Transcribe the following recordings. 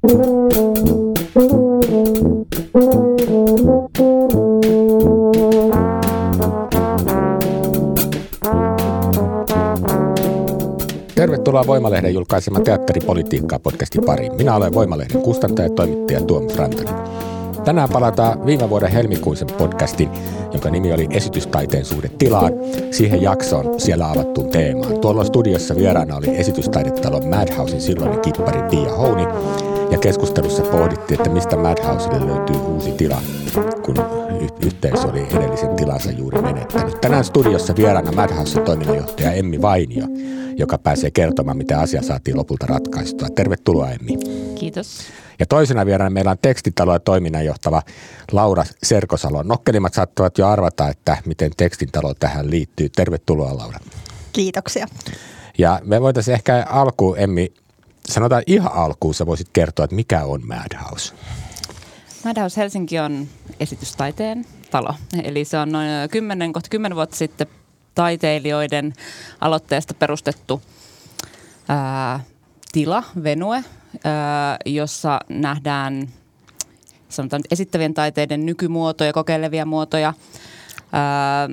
Tervetuloa Voimalehden julkaisema Teatteripolitiikkaa podcastin pariin. Minä olen Voimalehden kustantaja ja toimittaja Tuomas Rantanen. Tänään palataan viime vuoden helmikuisen podcastin, jonka nimi oli Esitystaiteen suhde tilaan, siihen jaksoon siellä avattuun teemaan. Tuolla studiossa vieraana oli esitystaidetalon Madhousein silloinen kippari Pia Houni, ja keskustelussa pohdittiin, että mistä Madhouselle löytyy uusi tila, kun y- yhteisö oli edellisen tilansa juuri menettänyt. Tänään studiossa vieraana Madhousen toiminnanjohtaja Emmi Vainio, joka pääsee kertomaan, miten asia saatiin lopulta ratkaistua. Tervetuloa Emmi. Kiitos. Ja toisena vieraana meillä on tekstitalo ja toiminnanjohtava Laura Serkosalo. Nokkelimmat saattavat jo arvata, että miten tekstintalo tähän liittyy. Tervetuloa Laura. Kiitoksia. Ja me voitaisiin ehkä alkuun, Emmi, sanotaan ihan alkuun, sä voisit kertoa, että mikä on Madhouse? Madhouse Helsinki on esitystaiteen talo. Eli se on noin 10, kohta 10 vuotta sitten taiteilijoiden aloitteesta perustettu ää, tila, venue, ää, jossa nähdään sanotaan esittävien taiteiden nykymuotoja, kokeilevia muotoja. Ää,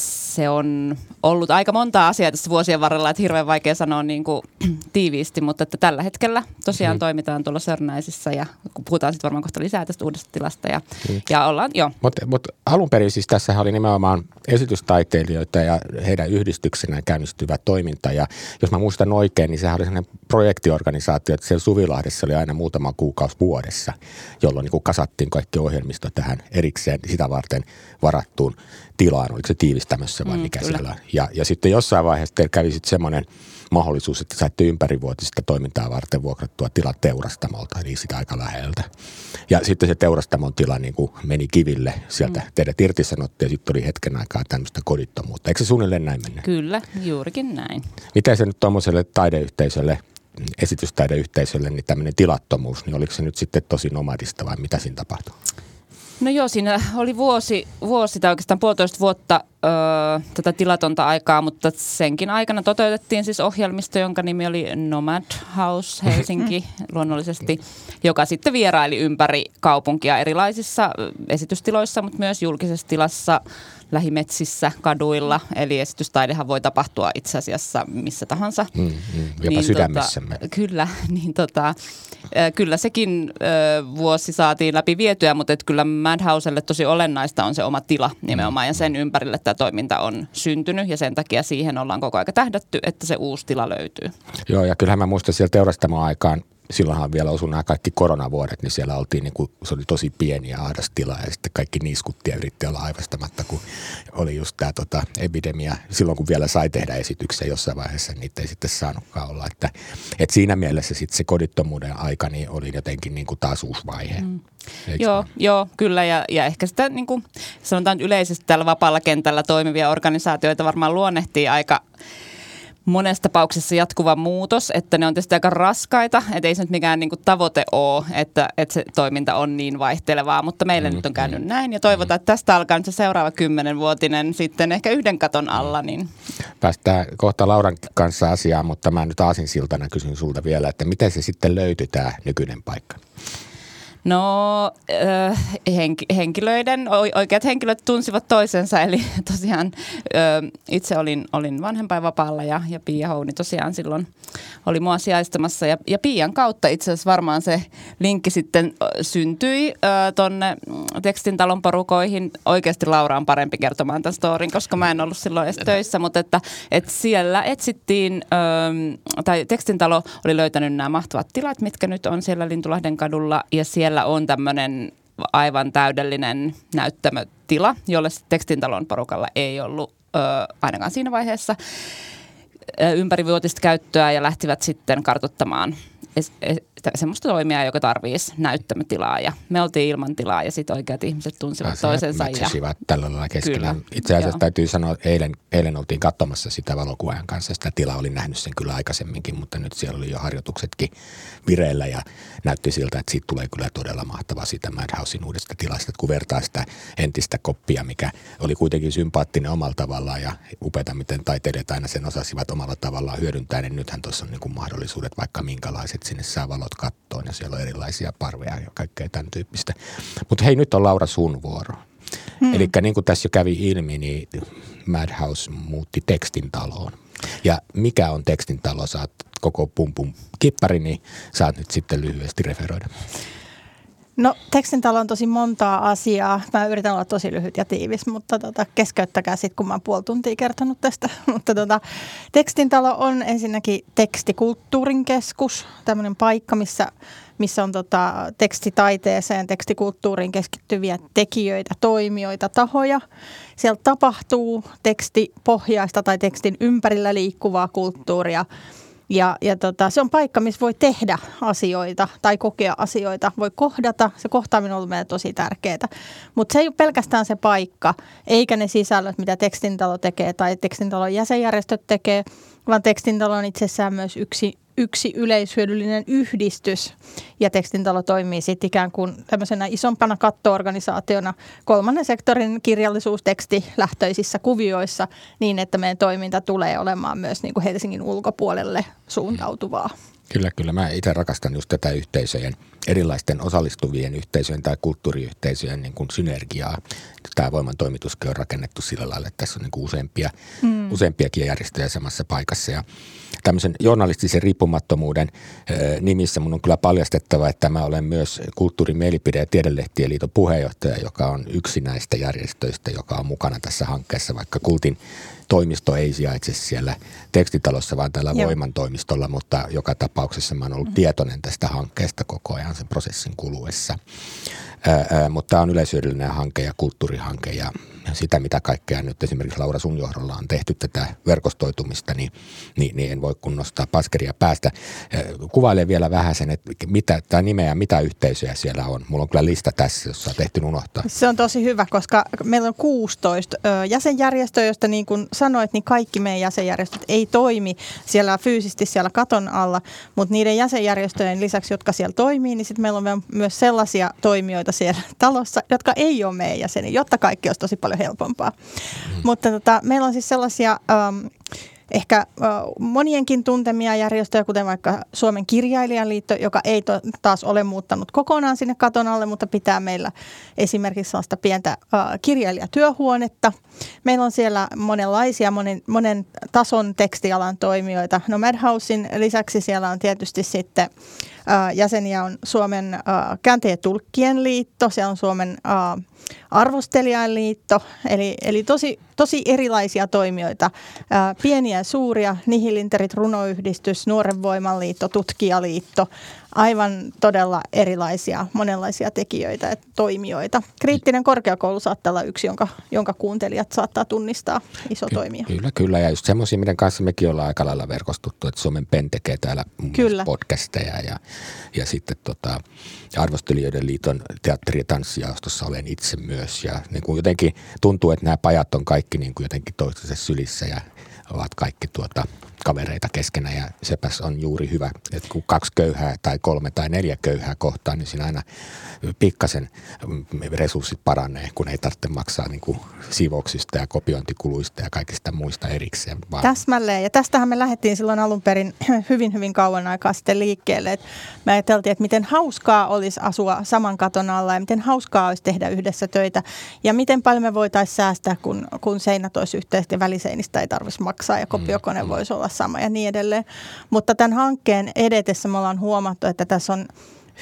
se on ollut aika monta asiaa tässä vuosien varrella, että hirveän vaikea sanoa niin kuin, tiiviisti, mutta että tällä hetkellä tosiaan hmm. toimitaan tuolla Sörnäisissä ja puhutaan sitten varmaan kohta lisää tästä uudesta tilasta ja, hmm. ja ollaan, joo. Mutta mut alun perin siis tässä oli nimenomaan esitystaiteilijoita ja heidän yhdistyksenään käynnistyvä toiminta ja jos mä muistan oikein, niin sehän oli sellainen projektiorganisaatio, että siellä Suvilahdessa oli aina muutama kuukausi vuodessa, jolloin niin kuin kasattiin kaikki ohjelmisto tähän erikseen sitä varten varattuun tilaan, oliko se tiivistämässä vai mm, mikä kyllä. siellä ja, ja sitten jossain vaiheessa teillä kävi sitten semmoinen mahdollisuus, että saitte ympärivuotista toimintaa varten vuokrattua tila teurastamolta, eli sitä aika läheltä. Ja sitten se teurastamon tila niin kuin meni kiville sieltä. Mm. Teidät irtisanottiin ja sitten oli hetken aikaa tämmöistä kodittomuutta. Eikö se suunnilleen näin mennä? Kyllä, juurikin näin. Miten se nyt tuommoiselle taideyhteisölle esitystaideyhteisölle, niin tämmöinen tilattomuus, niin oliko se nyt sitten tosi nomadista vai mitä siinä tapahtui? No joo, siinä oli vuosi, vuosi tai oikeastaan puolitoista vuotta öö, tätä tilatonta aikaa, mutta senkin aikana toteutettiin siis ohjelmisto, jonka nimi oli Nomad House Helsinki luonnollisesti, joka sitten vieraili ympäri kaupunkia erilaisissa esitystiloissa, mutta myös julkisessa tilassa – lähimetsissä, kaduilla. Eli esitystaidehan voi tapahtua itse asiassa missä tahansa. Mm, mm, jopa niin, tota, sydämessämme. Tota, kyllä, niin tota, kyllä sekin vuosi saatiin läpi vietyä, mutta et kyllä Madhouselle tosi olennaista on se oma tila nimenomaan. Ja sen ympärille tämä toiminta on syntynyt ja sen takia siihen ollaan koko ajan tähdätty, että se uusi tila löytyy. Joo, ja kyllähän mä muistan siellä teurastamon aikaan silloinhan vielä osui nämä kaikki koronavuodet, niin siellä oltiin niin kuin, se oli tosi pieni ja ahdas tila ja sitten kaikki niiskutti ja yritti olla aivastamatta, kun oli just tämä tota, epidemia. Silloin kun vielä sai tehdä esityksen jossain vaiheessa, niin niitä ei sitten saanutkaan olla. Että, että siinä mielessä sitten se kodittomuuden aika niin oli jotenkin niin kuin taas uusi vaihe. Mm. joo, joo, kyllä ja, ja ehkä sitä niin kuin sanotaan yleisesti tällä vapaalla kentällä toimivia organisaatioita varmaan luonnehtii aika monessa tapauksessa jatkuva muutos, että ne on tietysti aika raskaita, että ei se nyt mikään niin kuin tavoite ole, että, että se toiminta on niin vaihtelevaa, mutta meille mm, nyt on käynyt mm. näin ja toivotaan, että tästä alkaa nyt se seuraava kymmenenvuotinen sitten ehkä yhden katon alla. Niin. Päästään kohta Lauran kanssa asiaan, mutta mä nyt aasinsiltana kysyn sulta vielä, että miten se sitten löytyy tämä nykyinen paikka? No äh, henk- henkilöiden, oikeat henkilöt tunsivat toisensa, eli tosiaan äh, itse olin, olin vanhempainvapaalla ja, ja Pia Houni tosiaan silloin oli mua sijaistamassa. Ja, ja Pian kautta itse asiassa varmaan se linkki sitten syntyi äh, tekstintalon porukoihin. Oikeasti Laura on parempi kertomaan tämän storin, koska mä en ollut silloin edes töissä, mutta että, että siellä etsittiin, äh, tai tekstintalo oli löytänyt nämä mahtavat tilat, mitkä nyt on siellä Lintulahden kadulla ja siellä siellä on tämmöinen aivan täydellinen näyttämötila, jolle tekstintalon porukalla ei ollut ö, ainakaan siinä vaiheessa ympärivuotista käyttöä ja lähtivät sitten kartottamaan semmoista toimijaa, joka tarvitsisi näyttämötilaa ja me oltiin ilman tilaa ja sitten oikeat ihmiset tunsivat Asia, toisensa. Ja... tällä lailla keskellä. Kyllä, Itse asiassa joo. täytyy sanoa, että eilen, eilen oltiin katsomassa sitä valokuvaajan kanssa. Sitä tilaa olin nähnyt sen kyllä aikaisemminkin, mutta nyt siellä oli jo harjoituksetkin vireillä ja näytti siltä, että siitä tulee kyllä todella mahtava sitä Madhousein uudesta tilasta, kun vertaa sitä entistä koppia, mikä oli kuitenkin sympaattinen omalla tavallaan ja upeata, miten taiteilijat aina sen osasivat omalla tavallaan hyödyntää, niin nythän tuossa on niin kuin mahdollisuudet vaikka minkälaiset sinne saa valot kattoon ja siellä on erilaisia parveja ja kaikkea tämän tyyppistä. Mutta hei, nyt on Laura sun vuoro. Hmm. Eli niin kuin tässä jo kävi ilmi, niin Madhouse muutti tekstin taloon. Ja mikä on tekstin talo? Saat koko pum pum kippari, niin saat nyt sitten lyhyesti referoida. No tekstintalo on tosi montaa asiaa. Mä yritän olla tosi lyhyt ja tiivis, mutta tota, keskeyttäkää sitten, kun mä oon puoli tuntia kertonut tästä. mutta tota, tekstintalo on ensinnäkin tekstikulttuurin keskus, tämmöinen paikka, missä, missä on tota, tekstitaiteeseen, tekstikulttuuriin keskittyviä tekijöitä, toimijoita, tahoja. Siellä tapahtuu tekstipohjaista tai tekstin ympärillä liikkuvaa kulttuuria – ja, ja tota, se on paikka, missä voi tehdä asioita tai kokea asioita, voi kohdata. Se kohtaaminen on ollut meille tosi tärkeää. Mutta se ei ole pelkästään se paikka, eikä ne sisällöt, mitä tekstintalo tekee tai tekstintalon jäsenjärjestöt tekee, vaan tekstintalo on itsessään myös yksi yksi yleishyödyllinen yhdistys ja tekstintalo toimii sitten ikään kuin tämmöisenä isompana kattoorganisaationa kolmannen sektorin kirjallisuusteksti lähtöisissä kuvioissa niin, että meidän toiminta tulee olemaan myös niin kuin Helsingin ulkopuolelle suuntautuvaa. Kyllä, kyllä. Mä itse rakastan just tätä yhteisöjen, erilaisten osallistuvien yhteisöjen tai kulttuuriyhteisöjen niin kuin synergiaa. Tämä voiman toimituskin on rakennettu sillä lailla, että tässä on niin kuin useampia, mm. useampiakin järjestöjä samassa paikassa. Ja tämmöisen journalistisen riippumattomuuden nimissä mun on kyllä paljastettava, että mä olen myös kulttuuri-, mielipide- ja tiedelehtien liiton puheenjohtaja, joka on yksi näistä järjestöistä, joka on mukana tässä hankkeessa, vaikka Kultin toimisto ei sijaitse siellä tekstitalossa, vaan tällä Joo. voiman toimistolla, mutta joka tapauksessa mä oon ollut mm. tietoinen tästä hankkeesta koko ajan sen prosessin kuluessa. Ää, ää, mutta tämä on yleisyydellinen hanke ja kulttuurihanke ja sitä, mitä kaikkea nyt esimerkiksi Laura sun johdolla on tehty tätä verkostoitumista, niin, niin, niin en voi kunnostaa paskeria päästä. Kuvaile vielä vähän sen, että mitä tämä nimeä, mitä yhteisöjä siellä on. Mulla on kyllä lista tässä, jossa on tehty unohtaa. Se on tosi hyvä, koska meillä on 16 jäsenjärjestöä, joista niin kuin sanoit, niin kaikki meidän jäsenjärjestöt ei toimi siellä fyysisesti siellä katon alla, mutta niiden jäsenjärjestöjen lisäksi, jotka siellä toimii, niin sitten meillä on myös sellaisia toimijoita siellä talossa, jotka ei ole meidän jäseniä, jotta kaikki olisi tosi paljon helpompaa. Mm. Mutta tota, meillä on siis sellaisia... Um, ehkä monienkin tuntemia järjestöjä, kuten vaikka Suomen kirjailijaliitto, joka ei to, taas ole muuttanut kokonaan sinne katon alle, mutta pitää meillä esimerkiksi sellaista pientä kirjailijatyöhuonetta. Meillä on siellä monenlaisia, monen, monen tason tekstialan toimijoita. No Madhousein lisäksi siellä on tietysti sitten jäseniä on Suomen kääntäjä tulkkien liitto, se on Suomen arvostelijainliitto, eli, eli tosi, tosi erilaisia toimijoita, pieniä ja suuria, Nihilinterit, runoyhdistys, Nuoren voimanliitto, tutkijaliitto, aivan todella erilaisia, monenlaisia tekijöitä ja toimijoita. Kriittinen korkeakoulu saattaa olla yksi, jonka, jonka kuuntelijat saattaa tunnistaa iso Ky- toimija. Kyllä, kyllä. Ja just semmoisia, miten kanssa mekin ollaan aika lailla verkostuttu, että Suomen PEN tekee täällä kyllä. podcasteja ja, ja sitten tota, Arvostelijoiden liiton teatteri- ja tanssijaostossa olen itse myös. Ja niin kuin jotenkin tuntuu, että nämä pajat on kaikki niin kuin jotenkin toistensa sylissä ja ovat kaikki tuota, kavereita keskenään ja sepäs on juuri hyvä, että kun kaksi köyhää tai kolme tai neljä köyhää kohtaa, niin siinä aina pikkasen resurssit paranee, kun ei tarvitse maksaa niin kuin siivouksista ja kopiointikuluista ja kaikista muista erikseen. Vaan. Täsmälleen ja tästähän me lähdettiin silloin alun perin hyvin hyvin kauan aikaa sitten liikkeelle, että me ajateltiin, että miten hauskaa olisi asua saman katon alla ja miten hauskaa olisi tehdä yhdessä töitä ja miten paljon me voitaisiin säästää, kun, kun seinät olisi yhteisesti ja väliseinistä ei tarvitsisi maksaa ja kopiokone mm, mm. voisi olla sama ja niin edelleen. Mutta tämän hankkeen edetessä me ollaan huomattu, että tässä on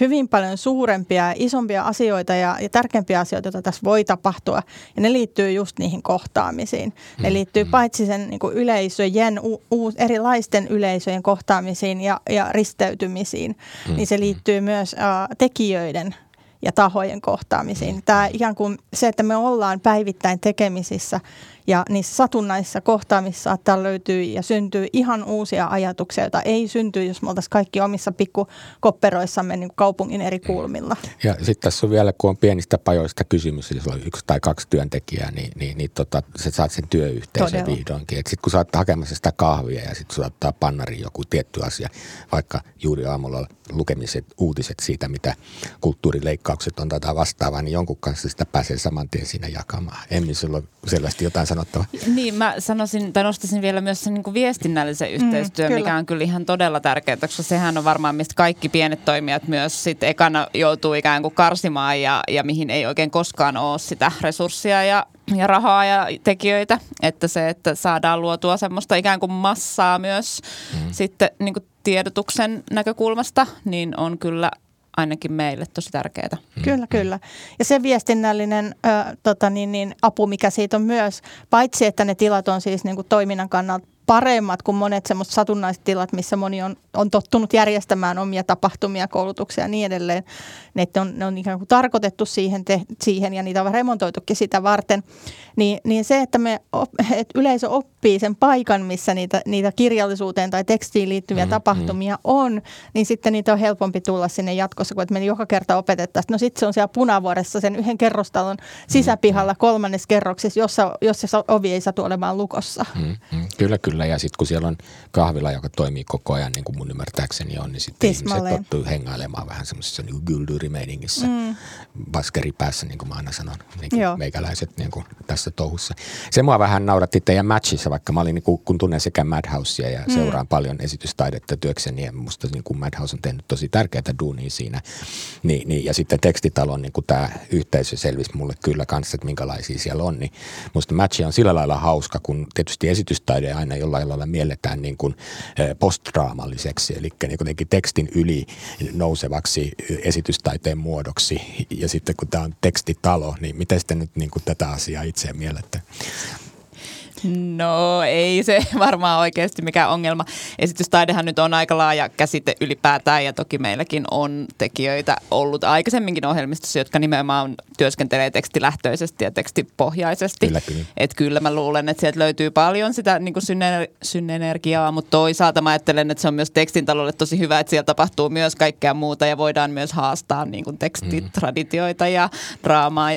hyvin paljon suurempia ja isompia asioita ja, ja tärkeimpiä asioita, joita tässä voi tapahtua. Ja ne liittyy just niihin kohtaamisiin. Ne mm, liittyy mm. paitsi sen niin kuin yleisöjen, u, u, erilaisten yleisöjen kohtaamisiin ja, ja risteytymisiin, niin se liittyy myös ä, tekijöiden ja tahojen kohtaamisiin. Tämä ikään kuin se, että me ollaan päivittäin tekemisissä ja niissä satunnaisissa kohtaamissa saattaa löytyä ja syntyy ihan uusia ajatuksia, joita ei synty, jos me oltaisiin kaikki omissa pikkukopperoissamme niin kuin kaupungin eri kulmilla. Ja sitten tässä on vielä, kun on pienistä pajoista kysymys, jos on yksi tai kaksi työntekijää, niin, niin, niin tota, sä saat sen työyhteisön Todella. vihdoinkin. Sitten kun sä oot hakemassa sitä kahvia ja sitten saattaa pannari joku tietty asia, vaikka juuri aamulla lukemiset uutiset siitä, mitä kulttuurileikkaukset on tätä vastaavaa, niin jonkun kanssa sitä pääsee saman tien siinä jakamaan. Emmi, sulla on selvästi jotain sanottavaa. Niin, mä sanoisin, tai nostaisin vielä myös sen niin kuin viestinnällisen yhteistyön, mm, mikä on kyllä ihan todella tärkeää, koska sehän on varmaan, mistä kaikki pienet toimijat myös sitten ekana joutuu ikään kuin karsimaan ja, ja mihin ei oikein koskaan ole sitä resurssia ja ja rahaa ja tekijöitä, että se, että saadaan luotua semmoista ikään kuin massaa myös mm. sitten niin kuin tiedotuksen näkökulmasta, niin on kyllä ainakin meille tosi tärkeää. Mm. Kyllä, kyllä. Ja se viestinnällinen ö, tota niin, niin, apu, mikä siitä on myös, paitsi että ne tilat on siis niin kuin toiminnan kannalta paremmat kuin monet semmoiset satunnaiset tilat, missä moni on, on tottunut järjestämään omia tapahtumia, koulutuksia ja niin edelleen. Ne on, ne on ikään kuin tarkoitettu siihen, te, siihen ja niitä on remontoitukin sitä varten. Niin, niin se, että, me, että yleisö oppii sen paikan, missä niitä, niitä kirjallisuuteen tai tekstiin liittyviä mm, tapahtumia mm. on, niin sitten niitä on helpompi tulla sinne jatkossa, kun että me joka kerta opetettaisiin. No sitten se on siellä Punavuoressa sen yhden kerrostalon sisäpihalla kolmannes kerroksessa, jossa, jossa se ovi ei satu olemaan lukossa. Mm, mm. Kyllä, kyllä. Ja sitten kun siellä on kahvila, joka toimii koko ajan, niin kuin mun ymmärtääkseni on, niin sitten ihmiset tottuu hengailemaan vähän semmoisessa niin gyldyrimeiningissä, mm. baskeri päässä, niin kuin mä aina sanon, niin kuin meikäläiset niin kuin tässä touhussa. Se mua vähän nauratti teidän matchissa, vaikka mä olin, niin kuin, kun tunnen sekä Madhousea ja mm. seuraan paljon esitystaidetta työkseni, ja musta niin kuin Madhouse on tehnyt tosi tärkeää duunia siinä. Niin, niin, ja sitten tekstitalon niin kuin tämä yhteisö selvisi mulle kyllä kanssa, että minkälaisia siellä on. Niin musta matchi on sillä lailla hauska, kun tietysti esitystaide aina jollain lailla mielletään niin kuin postdraamalliseksi, eli niin kuitenkin tekstin yli nousevaksi esitystaiteen muodoksi. Ja sitten kun tämä on tekstitalo, niin miten sitten nyt niin kuin tätä asiaa itse mielette? No ei se varmaan oikeasti mikään ongelma. Esitystaidehan nyt on aika laaja käsite ylipäätään ja toki meilläkin on tekijöitä ollut aikaisemminkin ohjelmistossa, jotka nimenomaan työskentelee tekstilähtöisesti ja tekstipohjaisesti. Kyllä, kyllä. Et kyllä mä luulen, että sieltä löytyy paljon sitä niin syner- synenergiaa, mutta toisaalta mä ajattelen, että se on myös tekstintalolle tosi hyvä, että siellä tapahtuu myös kaikkea muuta ja voidaan myös haastaa niin kuin tekstitraditioita ja draamaa.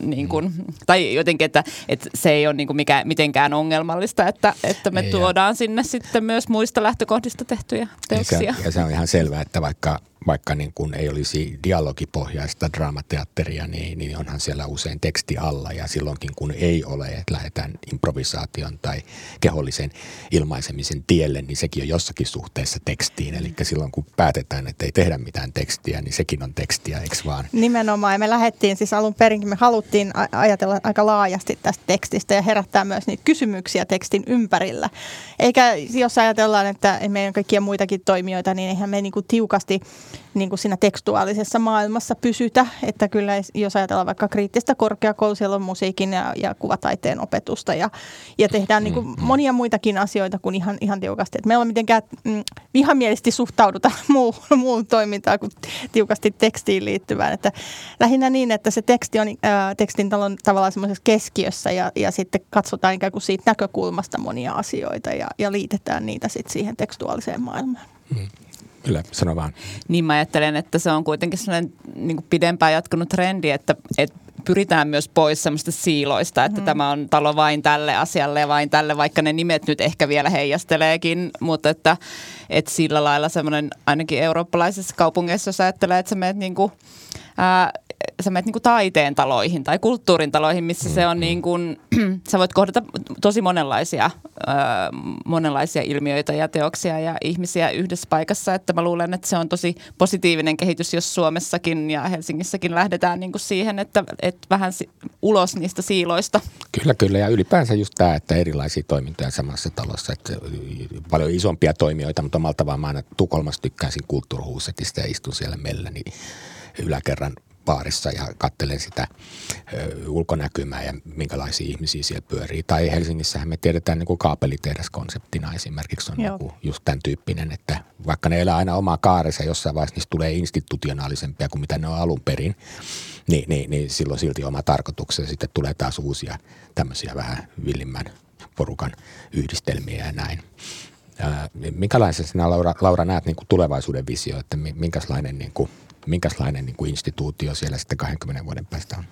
Niin kuin, mm. Tai jotenkin, että, että se ei ole niin kuin mikä, miten mitenkään ongelmallista, että, että me ja. tuodaan sinne sitten myös muista lähtökohdista tehtyjä teoksia. Ja se, ja se on ihan selvää, että vaikka vaikka niin kuin ei olisi dialogipohjaista draamateatteria, niin, niin onhan siellä usein teksti alla ja silloinkin kun ei ole, että lähdetään improvisaation tai kehollisen ilmaisemisen tielle, niin sekin on jossakin suhteessa tekstiin. Eli silloin kun päätetään, että ei tehdä mitään tekstiä, niin sekin on tekstiä, eikö vaan? Nimenomaan ja me lähdettiin siis alun perinkin, me haluttiin ajatella aika laajasti tästä tekstistä ja herättää myös niitä kysymyksiä tekstin ympärillä. Eikä jos ajatellaan, että meillä on kaikkia muitakin toimijoita, niin eihän me niin kuin tiukasti niin kuin siinä tekstuaalisessa maailmassa pysytä. Että kyllä jos ajatellaan vaikka kriittistä korkeakoulua, siellä on musiikin ja, ja kuvataiteen opetusta ja, ja tehdään niin kuin mm, mm. monia muitakin asioita kuin ihan, ihan tiukasti. Että me ollaan mitenkään mm, vihamielisesti suhtauduta muu, muuhun toimintaan kuin tiukasti tekstiin liittyvään. Että lähinnä niin, että se teksti on ää, tekstin talon tavallaan semmoisessa keskiössä ja, ja sitten katsotaan ikään kuin siitä näkökulmasta monia asioita ja, ja liitetään niitä sitten siihen tekstuaaliseen maailmaan. Mm. Kyllä, sano vaan. Niin mä ajattelen, että se on kuitenkin sellainen niin kuin pidempään jatkunut trendi, että, että pyritään myös pois semmoista siiloista, että mm. tämä on talo vain tälle asialle ja vain tälle, vaikka ne nimet nyt ehkä vielä heijasteleekin, mutta että, että sillä lailla semmoinen ainakin eurooppalaisissa kaupungeissa, jos ajattelee, että sä menet niin kuin, ää, sä menet niin kuin taiteen taloihin tai kulttuurin taloihin, missä mm, se on mm. niin kuin, sä voit kohdata tosi monenlaisia, äh, monenlaisia ilmiöitä ja teoksia ja ihmisiä yhdessä paikassa. Että mä luulen, että se on tosi positiivinen kehitys, jos Suomessakin ja Helsingissäkin lähdetään niin kuin siihen, että, että vähän si- ulos niistä siiloista. Kyllä, kyllä. Ja ylipäänsä just tämä, että erilaisia toimintoja samassa talossa. Että paljon isompia toimijoita, mutta omalta vaan mä aina Tukholmassa tykkäsin kulttuurhuusetista ja istun siellä meillä, niin yläkerran baarissa ja katselen sitä ö, ulkonäkymää ja minkälaisia ihmisiä siellä pyörii. Tai Helsingissähän me tiedetään niin kuin kaapelitehdas konseptina esimerkiksi on niin just tämän tyyppinen, että vaikka ne elää aina omaa kaarensa, jossain vaiheessa niistä tulee institutionaalisempia kuin mitä ne on alun perin, niin, niin, niin silloin silti oma tarkoituksensa. Sitten tulee taas uusia tämmöisiä vähän villimmän porukan yhdistelmiä ja näin. minkälaisen sinä Laura, Laura näet niin kuin tulevaisuuden visio, että minkälainen, niin kuin, minkälainen niin kuin instituutio siellä sitten 20 vuoden päästä on?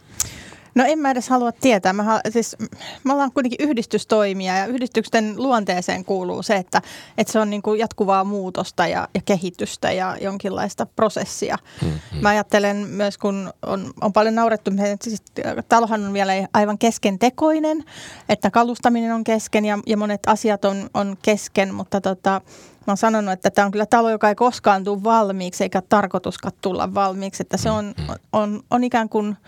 No en mä edes halua tietää. Mä, siis, me ollaan kuitenkin yhdistystoimia ja yhdistysten luonteeseen kuuluu se, että, että se on niin kuin jatkuvaa muutosta ja, ja kehitystä ja jonkinlaista prosessia. Mm-hmm. Mä ajattelen myös, kun on, on paljon naurettu, että siis, talohan on vielä aivan keskentekoinen, että kalustaminen on kesken ja, ja monet asiat on, on kesken, mutta tota, mä oon sanonut, että tämä on kyllä talo, joka ei koskaan tule valmiiksi eikä tarkoituskaan tulla valmiiksi, että se on, mm-hmm. on, on ikään kuin –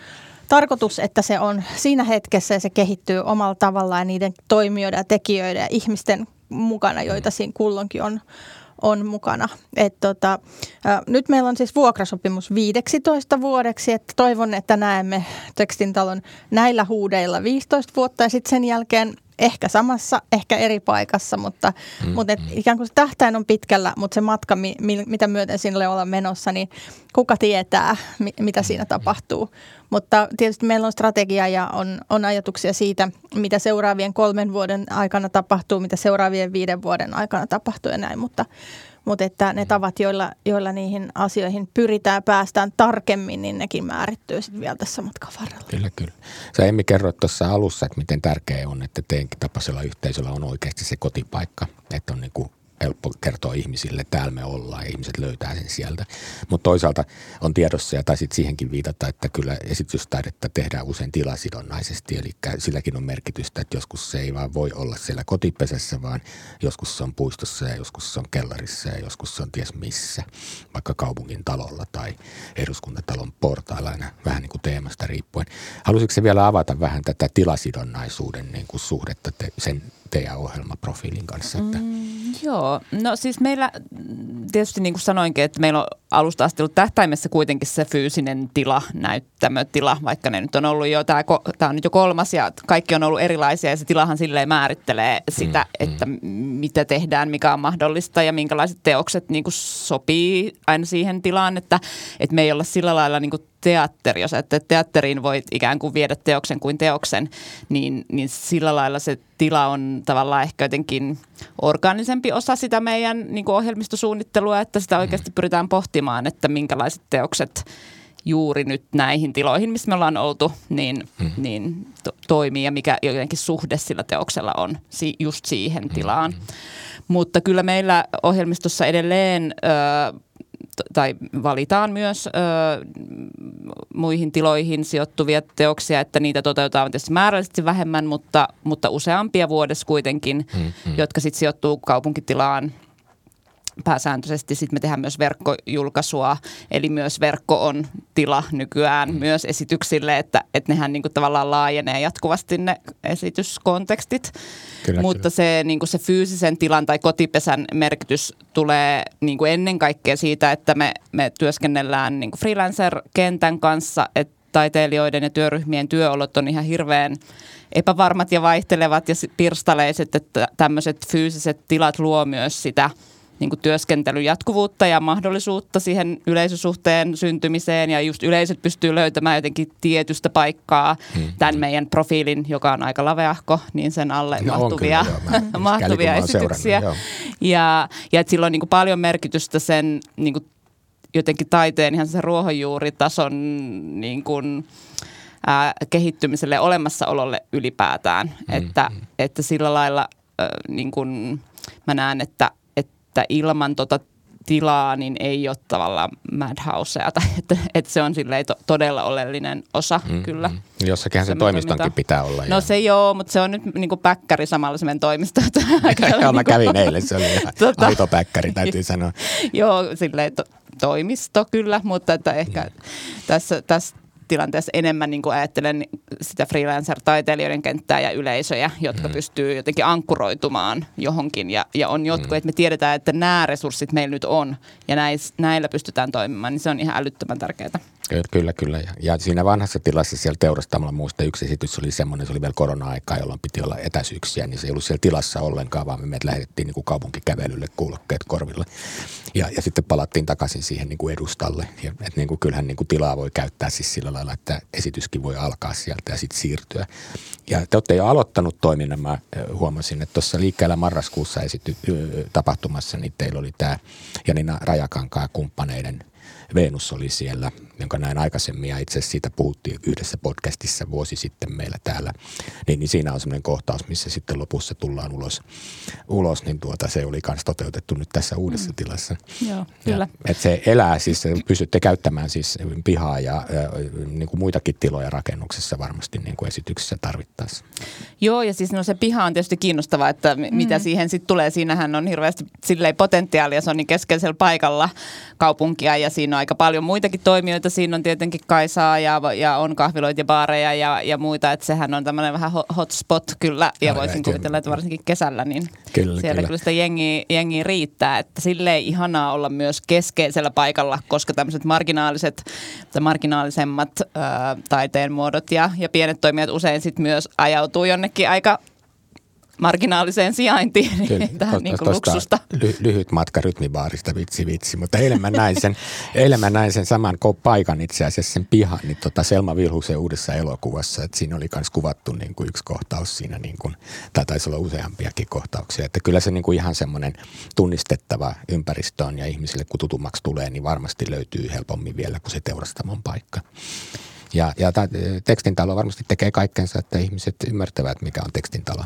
tarkoitus, että se on siinä hetkessä ja se kehittyy omalla tavallaan niiden toimijoiden ja tekijöiden ja ihmisten mukana, joita siinä kulloinkin on, on mukana. Et tota, ä, nyt meillä on siis vuokrasopimus 15 vuodeksi, että toivon, että näemme tekstintalon näillä huudeilla 15 vuotta ja sitten sen jälkeen ehkä samassa, ehkä eri paikassa, mutta, mm, mutta et mm. ikään kuin se tähtäin on pitkällä, mutta se matka, mi, mi, mitä myöten sinne ollaan menossa, niin kuka tietää, mi, mitä siinä tapahtuu. Mutta tietysti meillä on strategia ja on, on ajatuksia siitä, mitä seuraavien kolmen vuoden aikana tapahtuu, mitä seuraavien viiden vuoden aikana tapahtuu ja näin, mutta, mutta että ne tavat, joilla, joilla niihin asioihin pyritään päästään tarkemmin, niin nekin määrittyy sitten vielä tässä matkan varrella. Kyllä, kyllä. Sä Emmi kerroit tuossa alussa, että miten tärkeää on, että teidänkin tapaisella yhteisöllä on oikeasti se kotipaikka, että on niin kuin helppo kertoa ihmisille, täällä me ollaan ja ihmiset löytää sen sieltä. Mutta toisaalta on tiedossa ja taisit siihenkin viitata, että kyllä esitystaidetta tehdään usein tilasidonnaisesti, eli silläkin on merkitystä, että joskus se ei vaan voi olla siellä kotipesässä, vaan joskus se on puistossa ja joskus se on kellarissa ja joskus se on ties missä, vaikka kaupungin talolla tai eduskuntatalon portailla aina vähän niin kuin teemasta riippuen. Haluaisitko vielä avata vähän tätä tilasidonnaisuuden niin kuin suhdetta te, sen teidän ohjelmaprofiilin kanssa? Että... Mm, joo, no siis meillä tietysti niin kuin sanoinkin, että meillä on alusta asti ollut tähtäimessä kuitenkin se fyysinen tila, näyttämötila, vaikka ne nyt on ollut jo, tämä, tämä on nyt jo kolmas ja kaikki on ollut erilaisia ja se tilahan silleen määrittelee sitä, mm, että mm. mitä tehdään, mikä on mahdollista ja minkälaiset teokset niin kuin sopii aina siihen tilaan, että, että me ei olla sillä lailla niin kuin teatteri, jos että teatteriin voit ikään kuin viedä teoksen kuin teoksen, niin, niin sillä lailla se tila on tavallaan ehkä jotenkin orgaanisempi osa sitä meidän niin kuin ohjelmistosuunnittelua, että sitä oikeasti pyritään pohtimaan, että minkälaiset teokset juuri nyt näihin tiloihin, missä me ollaan oltu, niin, hmm. niin to- toimii ja mikä jotenkin suhde sillä teoksella on si- just siihen tilaan. Hmm. Mutta kyllä meillä ohjelmistossa edelleen... Ö, tai valitaan myös ö, muihin tiloihin sijoittuvia teoksia, että niitä toteutetaan tietysti määrällisesti vähemmän, mutta, mutta useampia vuodessa kuitenkin, mm-hmm. jotka sitten sijoittuu kaupunkitilaan pääsääntöisesti sitten me tehdään myös verkkojulkaisua, eli myös verkko on tila nykyään mm. myös esityksille, että, että nehän niin kuin tavallaan laajenee jatkuvasti ne esityskontekstit. Kyllä, Mutta kyllä. Se, niin kuin se fyysisen tilan tai kotipesän merkitys tulee niin kuin ennen kaikkea siitä, että me, me työskennellään niin kuin freelancer-kentän kanssa, että taiteilijoiden ja työryhmien työolot on ihan hirveän epävarmat ja vaihtelevat ja pirstaleiset, että tämmöiset fyysiset tilat luo myös sitä – niin kuin työskentelyn jatkuvuutta ja mahdollisuutta siihen yleisösuhteen syntymiseen ja just yleisöt pystyy löytämään jotenkin tietystä paikkaa hmm. tämän meidän profiilin, joka on aika laveahko, niin sen alle no mahtuvia, kyllä, joo. mahtuvia esityksiä. ja, ja että sillä on niin kuin paljon merkitystä sen niin kuin jotenkin taiteen ihan sen ruohonjuuritason niin kuin, ää, kehittymiselle olemassaololle ylipäätään. Hmm. Että, että sillä lailla äh, niin kuin, mä näen, että että ilman tota tilaa, niin ei ole tavallaan madhousea, tai että, että se on silleen to, todella oleellinen osa mm, kyllä. Mm. Jossakin se toimistonkin toiminta. pitää olla. No ja... se joo, mutta se on nyt niin kuin päkkäri samalla se meidän toimisto. joo, mä niinku- kävin eilen, se oli ihan tota, aito päkkäri, täytyy sanoa. joo, silleen to, toimisto kyllä, mutta että ehkä mm. tässä, tässä tilanteessa enemmän niin kuin ajattelen sitä freelancer-taiteilijoiden kenttää ja yleisöjä, jotka mm. pystyy jotenkin ankkuroitumaan johonkin. Ja, ja on jotkut, mm. että me tiedetään, että nämä resurssit meillä nyt on ja näis, näillä pystytään toimimaan, niin se on ihan älyttömän tärkeää. Kyllä, kyllä. Ja, ja siinä vanhassa tilassa siellä teurastamalla muista yksi esitys oli semmoinen, se oli vielä korona-aikaa, jolloin piti olla etäisyyksiä, niin se ei ollut siellä tilassa ollenkaan, vaan me lähetettiin niin kuin kaupunkikävelylle kuulokkeet korville. Ja, ja sitten palattiin takaisin siihen niin kuin edustalle. Ja, että niin kuin, kyllähän niin kuin tilaa voi käyttää siis sillä lailla, että esityskin voi alkaa sieltä ja sitten siirtyä. Ja te olette jo aloittanut toiminnan. Mä huomasin, että tuossa liikkeellä marraskuussa esity tapahtumassa, niin teillä oli tämä Janina Rajakankaa kumppaneiden Venus oli siellä, jonka näin aikaisemmin ja itse asiassa siitä puhuttiin yhdessä podcastissa vuosi sitten meillä täällä. Niin, niin siinä on semmoinen kohtaus, missä sitten lopussa tullaan ulos, ulos niin tuota, se oli myös toteutettu nyt tässä uudessa mm. tilassa. Joo, kyllä. Ja, että se elää siis, pystytte käyttämään siis pihaa ja, ja niin kuin muitakin tiloja rakennuksessa varmasti niin kuin esityksessä tarvittaessa. Joo, ja siis no se piha on tietysti kiinnostava, että mm. mitä siihen sitten tulee. Siinähän on hirveästi silleen potentiaalia, se on niin keskeisellä paikalla kaupunkia ja siinä on aika paljon muitakin toimijoita. Siinä on tietenkin Kaisaa ja, ja on kahviloita ja baareja ja, ja muita, että sehän on tämmöinen vähän hotspot kyllä. Ja voisin Aivan, kuvitella, että varsinkin kesällä, niin kyllä, siellä kyllä, kyllä sitä jengiä, jengiä riittää. Että silleen ihanaa olla myös keskeisellä paikalla, koska tämmöiset marginaaliset tai marginaalisemmat ö, taiteen muodot ja, ja pienet toimijat usein sitten myös ajautuu jonnekin aika marginaaliseen sijaintiin, niin tähän niin kuin luksusta. Ly- lyhyt matka rytmibaarista, vitsi vitsi, mutta eilen mä näin sen, eilen mä näin sen saman paikan itse asiassa sen pihan, niin tota Selma Vilhusen uudessa elokuvassa, että siinä oli myös kuvattu niin kuin yksi kohtaus siinä, niin kuin, tai taisi olla useampiakin kohtauksia, että kyllä se niin kuin ihan semmoinen tunnistettava ympäristö on ja ihmisille kun tutummaksi tulee, niin varmasti löytyy helpommin vielä kuin se teurastamon paikka. Ja, ja tämä tekstintalo varmasti tekee kaikkensa, että ihmiset ymmärtävät, mikä on tekstintalo.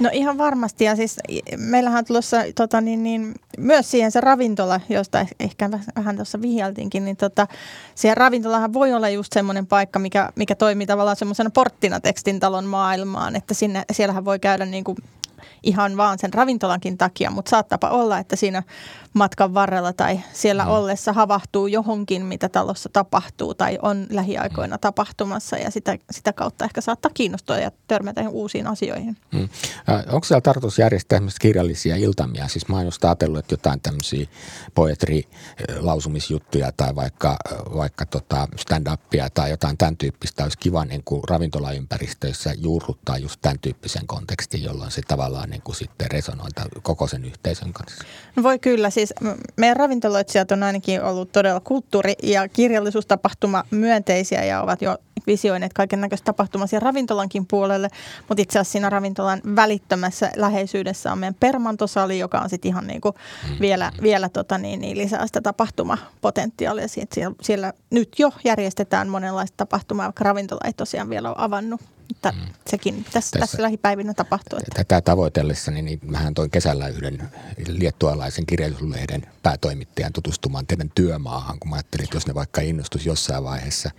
No ihan varmasti. Ja siis meillähän on tulossa tota, niin, niin, myös siihen se ravintola, josta ehkä vähän tuossa vihjeltiinkin, niin tota, siihen ravintolahan voi olla just semmoinen paikka, mikä, mikä toimii tavallaan semmoisena porttina tekstintalon maailmaan, että sinne, siellähän voi käydä niin kuin ihan vaan sen ravintolankin takia, mutta saattapa olla, että siinä matkan varrella tai siellä mm. ollessa havahtuu johonkin, mitä talossa tapahtuu tai on lähiaikoina mm. tapahtumassa ja sitä, sitä kautta ehkä saattaa kiinnostua ja törmätä uusiin asioihin. Mm. Äh, onko siellä tarkoitus järjestää kirjallisia iltamia? Siis mä oon just ajatellut, että jotain tämmöisiä poetri-lausumisjuttuja tai vaikka, vaikka tota stand-upia tai jotain tämän tyyppistä olisi kiva niin kuin ravintolaympäristöissä juurruttaa just tämän tyyppisen kontekstin, jolloin se tavallaan niin kuin sitten resonoita koko sen yhteisön kanssa. No voi kyllä, siis meidän ravintoloitsijat on ainakin ollut todella kulttuuri- ja kirjallisuustapahtuma myönteisiä ja ovat jo visioineet kaiken näköistä tapahtumaa siellä ravintolankin puolelle, mutta itse asiassa siinä ravintolan välittömässä läheisyydessä on meidän permantosali, joka on sitten ihan niinku mm. vielä, vielä tota niin, niin lisää sitä tapahtumapotentiaalia. Siellä, siellä nyt jo järjestetään monenlaista tapahtumaa, vaikka ravintola ei tosiaan vielä ole avannut. Mutta mm. sekin tässä, tässä, tässä lähipäivinä tapahtuu. Että. Tätä tavoitellessa, niin, niin mähän toin kesällä yhden liettualaisen kirjallisuuslehden päätoimittajan tutustumaan teidän työmaahan, kun mä ajattelin, että jos ne vaikka innostus jossain vaiheessa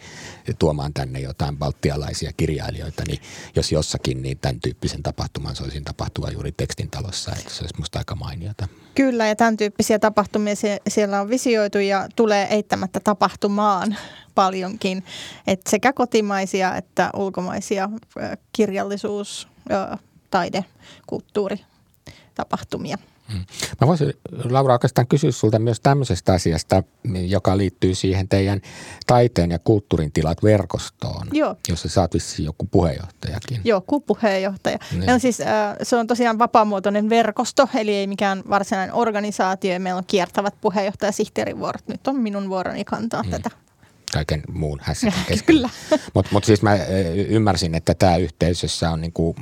tuomaan tänne jotain baltialaisia kirjailijoita, niin jos jossakin, niin tämän tyyppisen tapahtuman soisin tapahtua juuri tekstin talossa, että se olisi musta aika mainiota. Kyllä, ja tämän tyyppisiä tapahtumia siellä on visioitu ja tulee eittämättä tapahtumaan paljonkin. Et sekä kotimaisia että ulkomaisia kirjallisuus, taide, kulttuuri tapahtumia. Mm. Mä voisin, Laura, oikeastaan kysyä sinulta myös tämmöisestä asiasta, joka liittyy siihen teidän taiteen ja kulttuurin tilat verkostoon, Joo. jossa saat vissiin joku puheenjohtajakin. Joo, puheenjohtaja. Niin. On siis, se on tosiaan vapaamuotoinen verkosto, eli ei mikään varsinainen organisaatio. Meillä on kiertävät puheenjohtaja sihteerivuorot. Nyt on minun vuoroni kantaa mm. tätä kaiken muun hässäkän Kyllä. Mutta mut siis mä ymmärsin, että tämä yhteisössä on niinku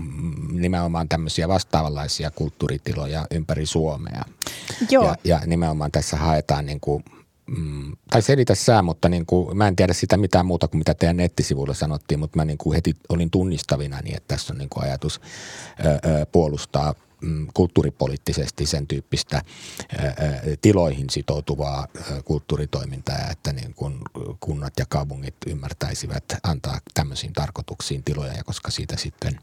nimenomaan tämmöisiä vastaavanlaisia kulttuuritiloja ympäri Suomea. Joo. Ja, ja nimenomaan tässä haetaan niinku Mm, tai selitä sä, mutta niin kuin, mä en tiedä sitä mitään muuta kuin mitä teidän nettisivuilla sanottiin, mutta mä niin kuin heti olin tunnistavina, niin että tässä on niin kuin ajatus ö, ö, puolustaa Mm, kulttuuripoliittisesti sen tyyppistä tiloihin sitoutuvaa kulttuuritoimintaa, että niin kun kunnat ja kaupungit ymmärtäisivät antaa tämmöisiin tarkoituksiin tiloja, ja koska siitä sitten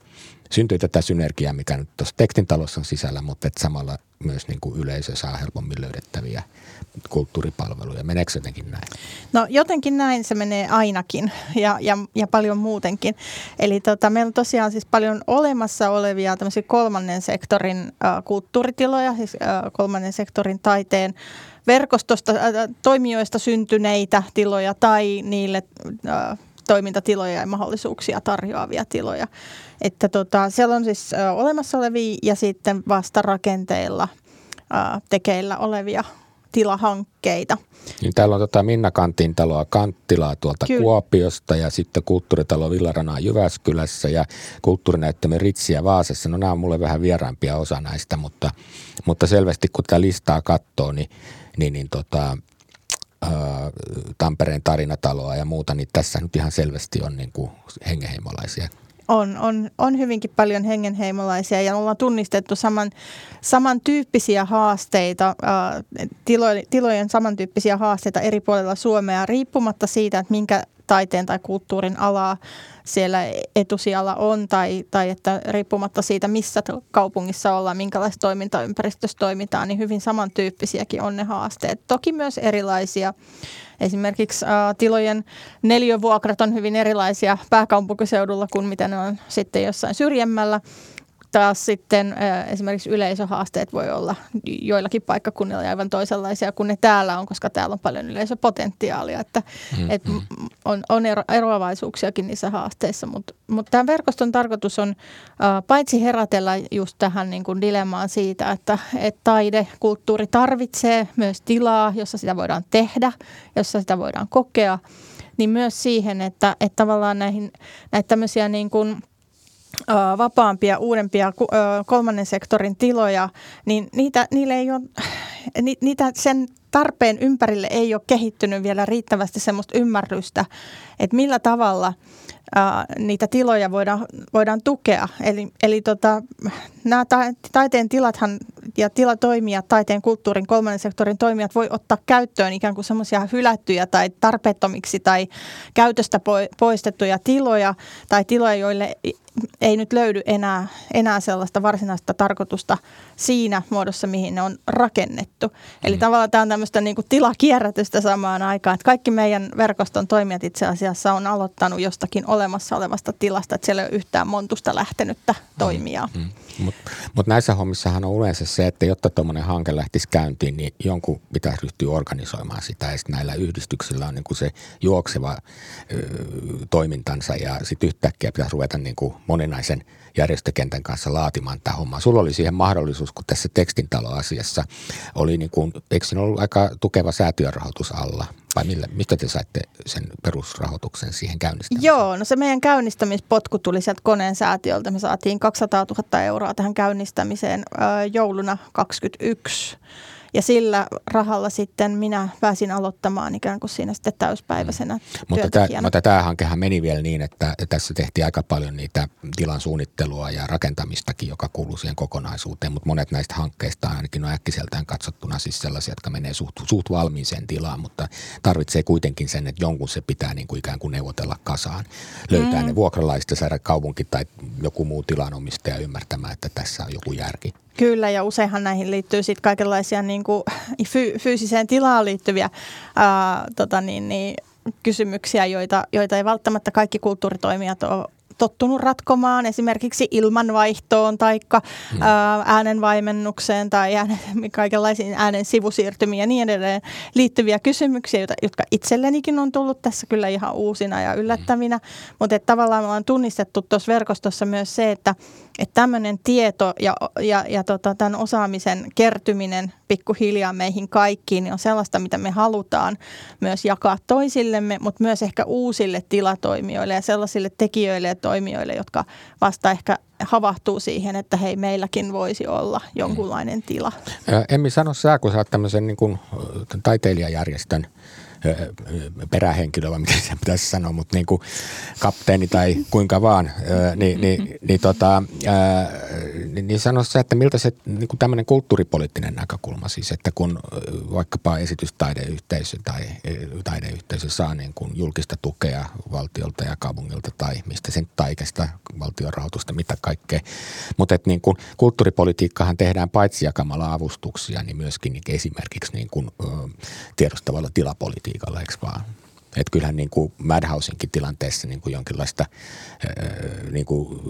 syntyy tätä synergiaa, mikä nyt tuossa tekstintalossa on sisällä, mutta että samalla myös niin kuin yleisö saa helpommin löydettäviä kulttuuripalveluja. Meneekö jotenkin näin? No jotenkin näin se menee ainakin ja, ja, ja paljon muutenkin. Eli tota, meillä on tosiaan siis paljon olemassa olevia tämmöisiä kolmannen sektorin äh, kulttuuritiloja, siis äh, kolmannen sektorin taiteen verkostosta, äh, toimijoista syntyneitä tiloja tai niille äh, toimintatiloja ja mahdollisuuksia tarjoavia tiloja. Että tota, siellä on siis olemassa olevia ja sitten vasta rakenteilla tekeillä olevia tilahankkeita. Niin täällä on tota Minna Kantin taloa Kanttilaa tuolta Kyllä. Kuopiosta ja sitten kulttuuritalo Villaranaa Jyväskylässä ja kulttuurinäyttämö Ritsiä Vaasassa. No nämä on mulle vähän vieraampia osa näistä, mutta, mutta selvästi kun tätä listaa katsoo, niin, niin, niin tota, Tampereen tarinataloa ja muuta, niin tässä nyt ihan selvästi on niin kuin hengenheimolaisia on, on, on hyvinkin paljon hengenheimolaisia ja ollaan tunnistettu saman, samantyyppisiä haasteita, äh, tilo, tilojen samantyyppisiä haasteita eri puolilla Suomea riippumatta siitä, että minkä taiteen tai kulttuurin alaa siellä etusijalla on tai, tai että riippumatta siitä, missä kaupungissa ollaan, minkälaisessa toimintaympäristössä toimitaan, niin hyvin samantyyppisiäkin on ne haasteet. Toki myös erilaisia. Esimerkiksi ä, tilojen neliövuokrat on hyvin erilaisia pääkaupunkiseudulla kuin mitä ne on sitten jossain syrjemmällä taas sitten esimerkiksi yleisöhaasteet voi olla joillakin paikkakunnilla aivan toisenlaisia kuin ne täällä on, koska täällä on paljon yleisöpotentiaalia, että mm-hmm. et on, on ero, eroavaisuuksiakin niissä haasteissa, mutta mut tämän verkoston tarkoitus on paitsi herätellä just tähän niin kuin dilemmaan siitä, että et taide, kulttuuri tarvitsee myös tilaa, jossa sitä voidaan tehdä, jossa sitä voidaan kokea, niin myös siihen, että, että tavallaan näihin, näitä tämmöisiä niin kuin – vapaampia, uudempia kolmannen sektorin tiloja, niin niitä, niille ei ole, niitä sen tarpeen ympärille ei ole kehittynyt vielä riittävästi semmoista ymmärrystä, että millä tavalla – niitä tiloja voidaan, voidaan tukea. Eli, eli tota, nämä ta, taiteen tilathan ja tilatoimijat, taiteen kulttuurin kolmannen sektorin toimijat voi ottaa käyttöön ikään kuin semmoisia hylättyjä tai tarpeettomiksi tai käytöstä poistettuja tiloja tai tiloja, joille ei nyt löydy enää, enää sellaista varsinaista tarkoitusta siinä muodossa, mihin ne on rakennettu. Eli mm. tavallaan tämä on tämmöistä niin kuin tilakierrätystä samaan aikaan. Että kaikki meidän verkoston toimijat itse asiassa on aloittanut jostakin olemassa olevasta tilasta, että siellä ei ole yhtään montusta lähtenyttä toimijaa. Mm. Mm. Mutta mut näissä hommissahan on yleensä se, että jotta tuommoinen hanke lähtisi käyntiin, niin jonkun pitäisi ryhtyä organisoimaan sitä. Ja näillä yhdistyksillä on niinku se juokseva ö, toimintansa ja sitten yhtäkkiä pitäisi ruveta niinku moninaisen järjestökentän kanssa laatimaan tämä homma. Sulla oli siihen mahdollisuus, kun tässä tekstintaloasiassa oli, niin kuin, eikö siinä ollut aika tukeva säätiörahoitus alla? Vai millä, mistä te saitte sen perusrahoituksen siihen käynnistämiseen? Joo, no se meidän käynnistämispotku tuli sieltä koneen säätiöltä. Me saatiin 200 000 euroa tähän käynnistämiseen jouluna 2021. Ja sillä rahalla sitten minä pääsin aloittamaan ikään kuin siinä sitten täyspäiväisenä mm. mutta tämä, mutta tämä hankehan meni vielä niin, että tässä tehtiin aika paljon niitä tilan suunnittelua ja rakentamistakin, joka kuuluu siihen kokonaisuuteen. Mutta monet näistä hankkeista ainakin on äkkiseltään katsottuna siis sellaisia, jotka menee suht, suht valmiiseen tilaan, mutta tarvitsee kuitenkin sen, että jonkun se pitää niin kuin ikään kuin neuvotella kasaan. Löytää mm. ne vuokralaista, saada kaupunki tai joku muu tilanomistaja ymmärtämään, että tässä on joku järki. Kyllä, ja useinhan näihin liittyy sitten kaikenlaisia niin kuin fy- fyysiseen tilaan liittyviä ää, tota niin, niin, kysymyksiä, joita, joita ei välttämättä kaikki kulttuuritoimijat ole tottunut ratkomaan esimerkiksi ilmanvaihtoon tai hmm. äänenvaimennukseen tai äänen, kaikenlaisiin äänen sivusiirtymiin ja niin edelleen liittyviä kysymyksiä, jotka itsellenikin on tullut tässä kyllä ihan uusina ja yllättävinä. Hmm. Mutta että tavallaan ollaan tunnistettu tuossa verkostossa myös se, että, että tämmöinen tieto ja, ja, ja tota, tämän osaamisen kertyminen pikkuhiljaa meihin kaikkiin niin on sellaista, mitä me halutaan myös jakaa toisillemme, mutta myös ehkä uusille tilatoimijoille ja sellaisille tekijöille ja toimijoille, jotka vasta ehkä havahtuu siihen, että hei, meilläkin voisi olla jonkunlainen tila. Emmi, sano sä, kun sä oot tämmöisen niin kuin, taiteilijajärjestön – perähenkilö, vai miten se pitäisi sanoa, mutta niin kuin kapteeni tai kuinka vaan, niin, niin, niin, tota, niin, niin sano se, että miltä se niin kuin tämmöinen kulttuuripoliittinen näkökulma siis, että kun vaikkapa esitystaideyhteisö tai taideyhteisö saa niin kuin julkista tukea valtiolta ja kaupungilta tai mistä sen taikesta valtion rahoitusta, mitä kaikkea, mutta että niin kuin kulttuuripolitiikkahan tehdään paitsi jakamalla avustuksia, niin myöskin niin esimerkiksi niin kuin, tiedostavalla tilapolitiikalla politiikalla, eikö vaan? Että kyllähän niin kuin Madhousenkin tilanteessa niin kuin jonkinlaista, niin kuin,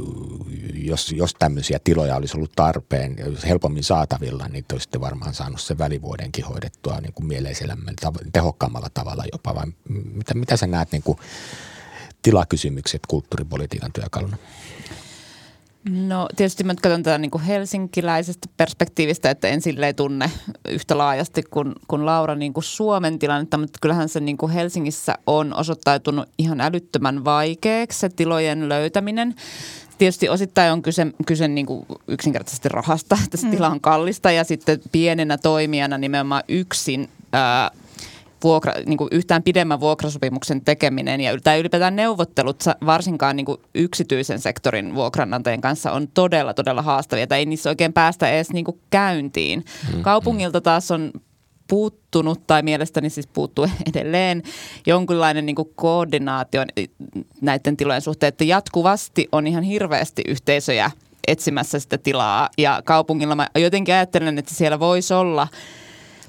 jos, jos tämmöisiä tiloja olisi ollut tarpeen, helpommin saatavilla, niin te olisitte varmaan saanut sen välivuodenkin hoidettua niin kuin mieleisellämme, tehokkaammalla tavalla jopa. Vai mitä, mitä sä näet niin kuin tilakysymykset kulttuuripolitiikan työkaluna? No tietysti mä katson tätä niin kuin helsinkiläisestä perspektiivistä, että en silleen tunne yhtä laajasti kuin, kuin Laura niin kuin Suomen tilannetta, mutta kyllähän se niin kuin Helsingissä on osoittautunut ihan älyttömän vaikeaksi se tilojen löytäminen. Tietysti osittain on kyse, kyse niin kuin yksinkertaisesti rahasta, että se mm. tila on kallista ja sitten pienenä toimijana nimenomaan yksin ää, vuokra, niin kuin yhtään pidemmän vuokrasopimuksen tekeminen ja tai ylipäätään neuvottelut varsinkaan niin kuin yksityisen sektorin vuokranantajien kanssa on todella, todella haastavia. Tai ei niissä oikein päästä edes niin kuin käyntiin. Mm-hmm. Kaupungilta taas on puuttunut tai mielestäni siis puuttuu edelleen jonkinlainen niin koordinaatio näiden tilojen suhteen, että jatkuvasti on ihan hirveästi yhteisöjä etsimässä sitä tilaa ja kaupungilla mä jotenkin ajattelen, että siellä voisi olla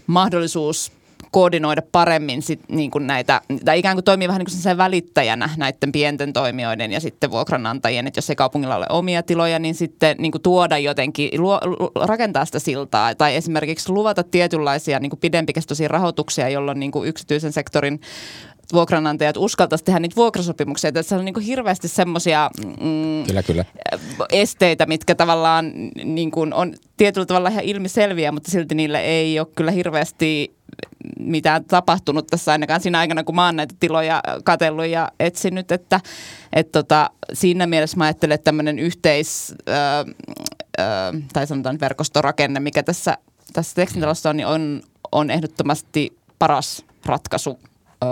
mahdollisuus koordinoida paremmin sit, niin kuin näitä, tai ikään kuin toimii vähän niin kuin välittäjänä näiden pienten toimijoiden ja sitten vuokranantajien, että jos ei kaupungilla ole omia tiloja, niin sitten niin kuin tuoda jotenkin, luo, rakentaa sitä siltaa tai esimerkiksi luvata tietynlaisia niin kuin pidempikestoisia rahoituksia, jolloin niin kuin yksityisen sektorin vuokranantajat uskaltaisi tehdä niitä vuokrasopimuksia. Että se on niin kuin hirveästi semmoisia mm, kyllä, kyllä. esteitä, mitkä tavallaan niin kuin on tietyllä tavalla ihan ilmiselviä, mutta silti niille ei ole kyllä hirveästi mitään tapahtunut tässä ainakaan siinä aikana, kun mä oon näitä tiloja katsellut ja etsinyt, että et tota, siinä mielessä mä ajattelen, että tämmöinen yhteis, ö, ö, tai sanotaan verkostorakenne, mikä tässä, tässä tekstintalossa on, niin on, on ehdottomasti paras ratkaisu ö,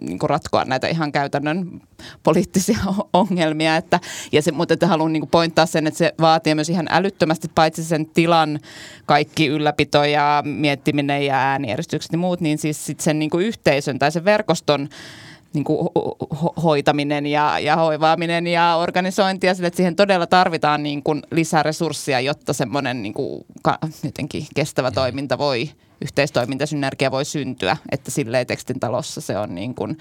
niin ratkoa näitä ihan käytännön poliittisia ongelmia. Että, ja se, mutta että haluan niin pointtaa sen, että se vaatii myös ihan älyttömästi paitsi sen tilan kaikki ylläpito ja miettiminen ja äänijärjestykset ja muut, niin siis sit sen niin yhteisön tai sen verkoston niin kuin ho- hoitaminen ja, ja hoivaaminen ja organisointi ja sille, että siihen todella tarvitaan niin kuin lisää resursseja, jotta semmoinen niin kuin ka- jotenkin kestävä toiminta voi, yhteistoiminta, synergia voi syntyä, että silleen tekstin talossa se on niin kuin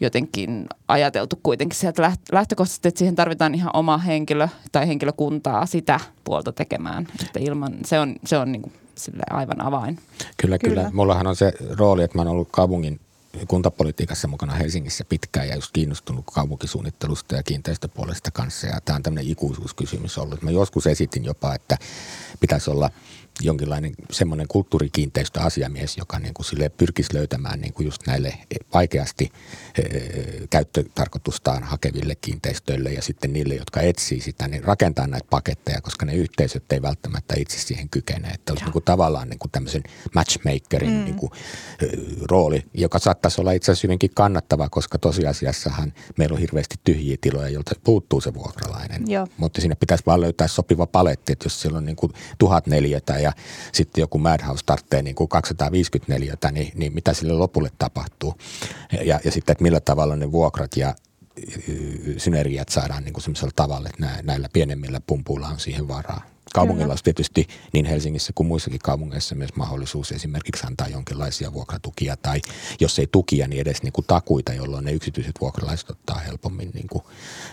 jotenkin ajateltu kuitenkin sieltä lähtökohtaisesti, että siihen tarvitaan ihan oma henkilö tai henkilökuntaa sitä puolta tekemään. Että ilman, se on, se on niin kuin aivan avain. Kyllä, kyllä, kyllä. Mullahan on se rooli, että mä oon ollut kaupungin kuntapolitiikassa mukana Helsingissä pitkään ja just kiinnostunut kaupunkisuunnittelusta ja kiinteistöpuolesta kanssa. Ja tämä on tämmöinen ikuisuuskysymys ollut. Mä joskus esitin jopa, että pitäisi olla – jonkinlainen semmoinen kulttuurikiinteistöasiamies, joka niin kuin sille pyrkisi löytämään niin kuin just näille vaikeasti e, käyttötarkoitustaan hakeville kiinteistöille ja sitten niille, jotka etsii sitä, niin rakentaa näitä paketteja, koska ne yhteisöt ei välttämättä itse siihen kykene. Että olisi niin kuin tavallaan niin kuin tämmöisen matchmakerin mm. niin kuin, rooli, joka saattaisi olla itse asiassa hyvinkin kannattava, koska tosiasiassahan meillä on hirveästi tyhjiä tiloja, joilta puuttuu se vuokralainen. Joo. Mutta sinne pitäisi vaan löytää sopiva paletti, että jos siellä on niin kuin tuhat neliötä ja sitten joku Madhouse tarvitsee niin kuin 254, niin, niin mitä sille lopulle tapahtuu. Ja, ja sitten, että millä tavalla ne vuokrat ja synergiat saadaan niin kuin semmoisella tavalla, että näillä pienemmillä pumpuilla on siihen varaa. Kaupungilla olisi tietysti niin Helsingissä kuin muissakin kaupungeissa myös mahdollisuus esimerkiksi antaa jonkinlaisia vuokratukia tai jos ei tukia, niin edes niin kuin takuita, jolloin ne yksityiset vuokralaiset ottaa helpommin niin kuin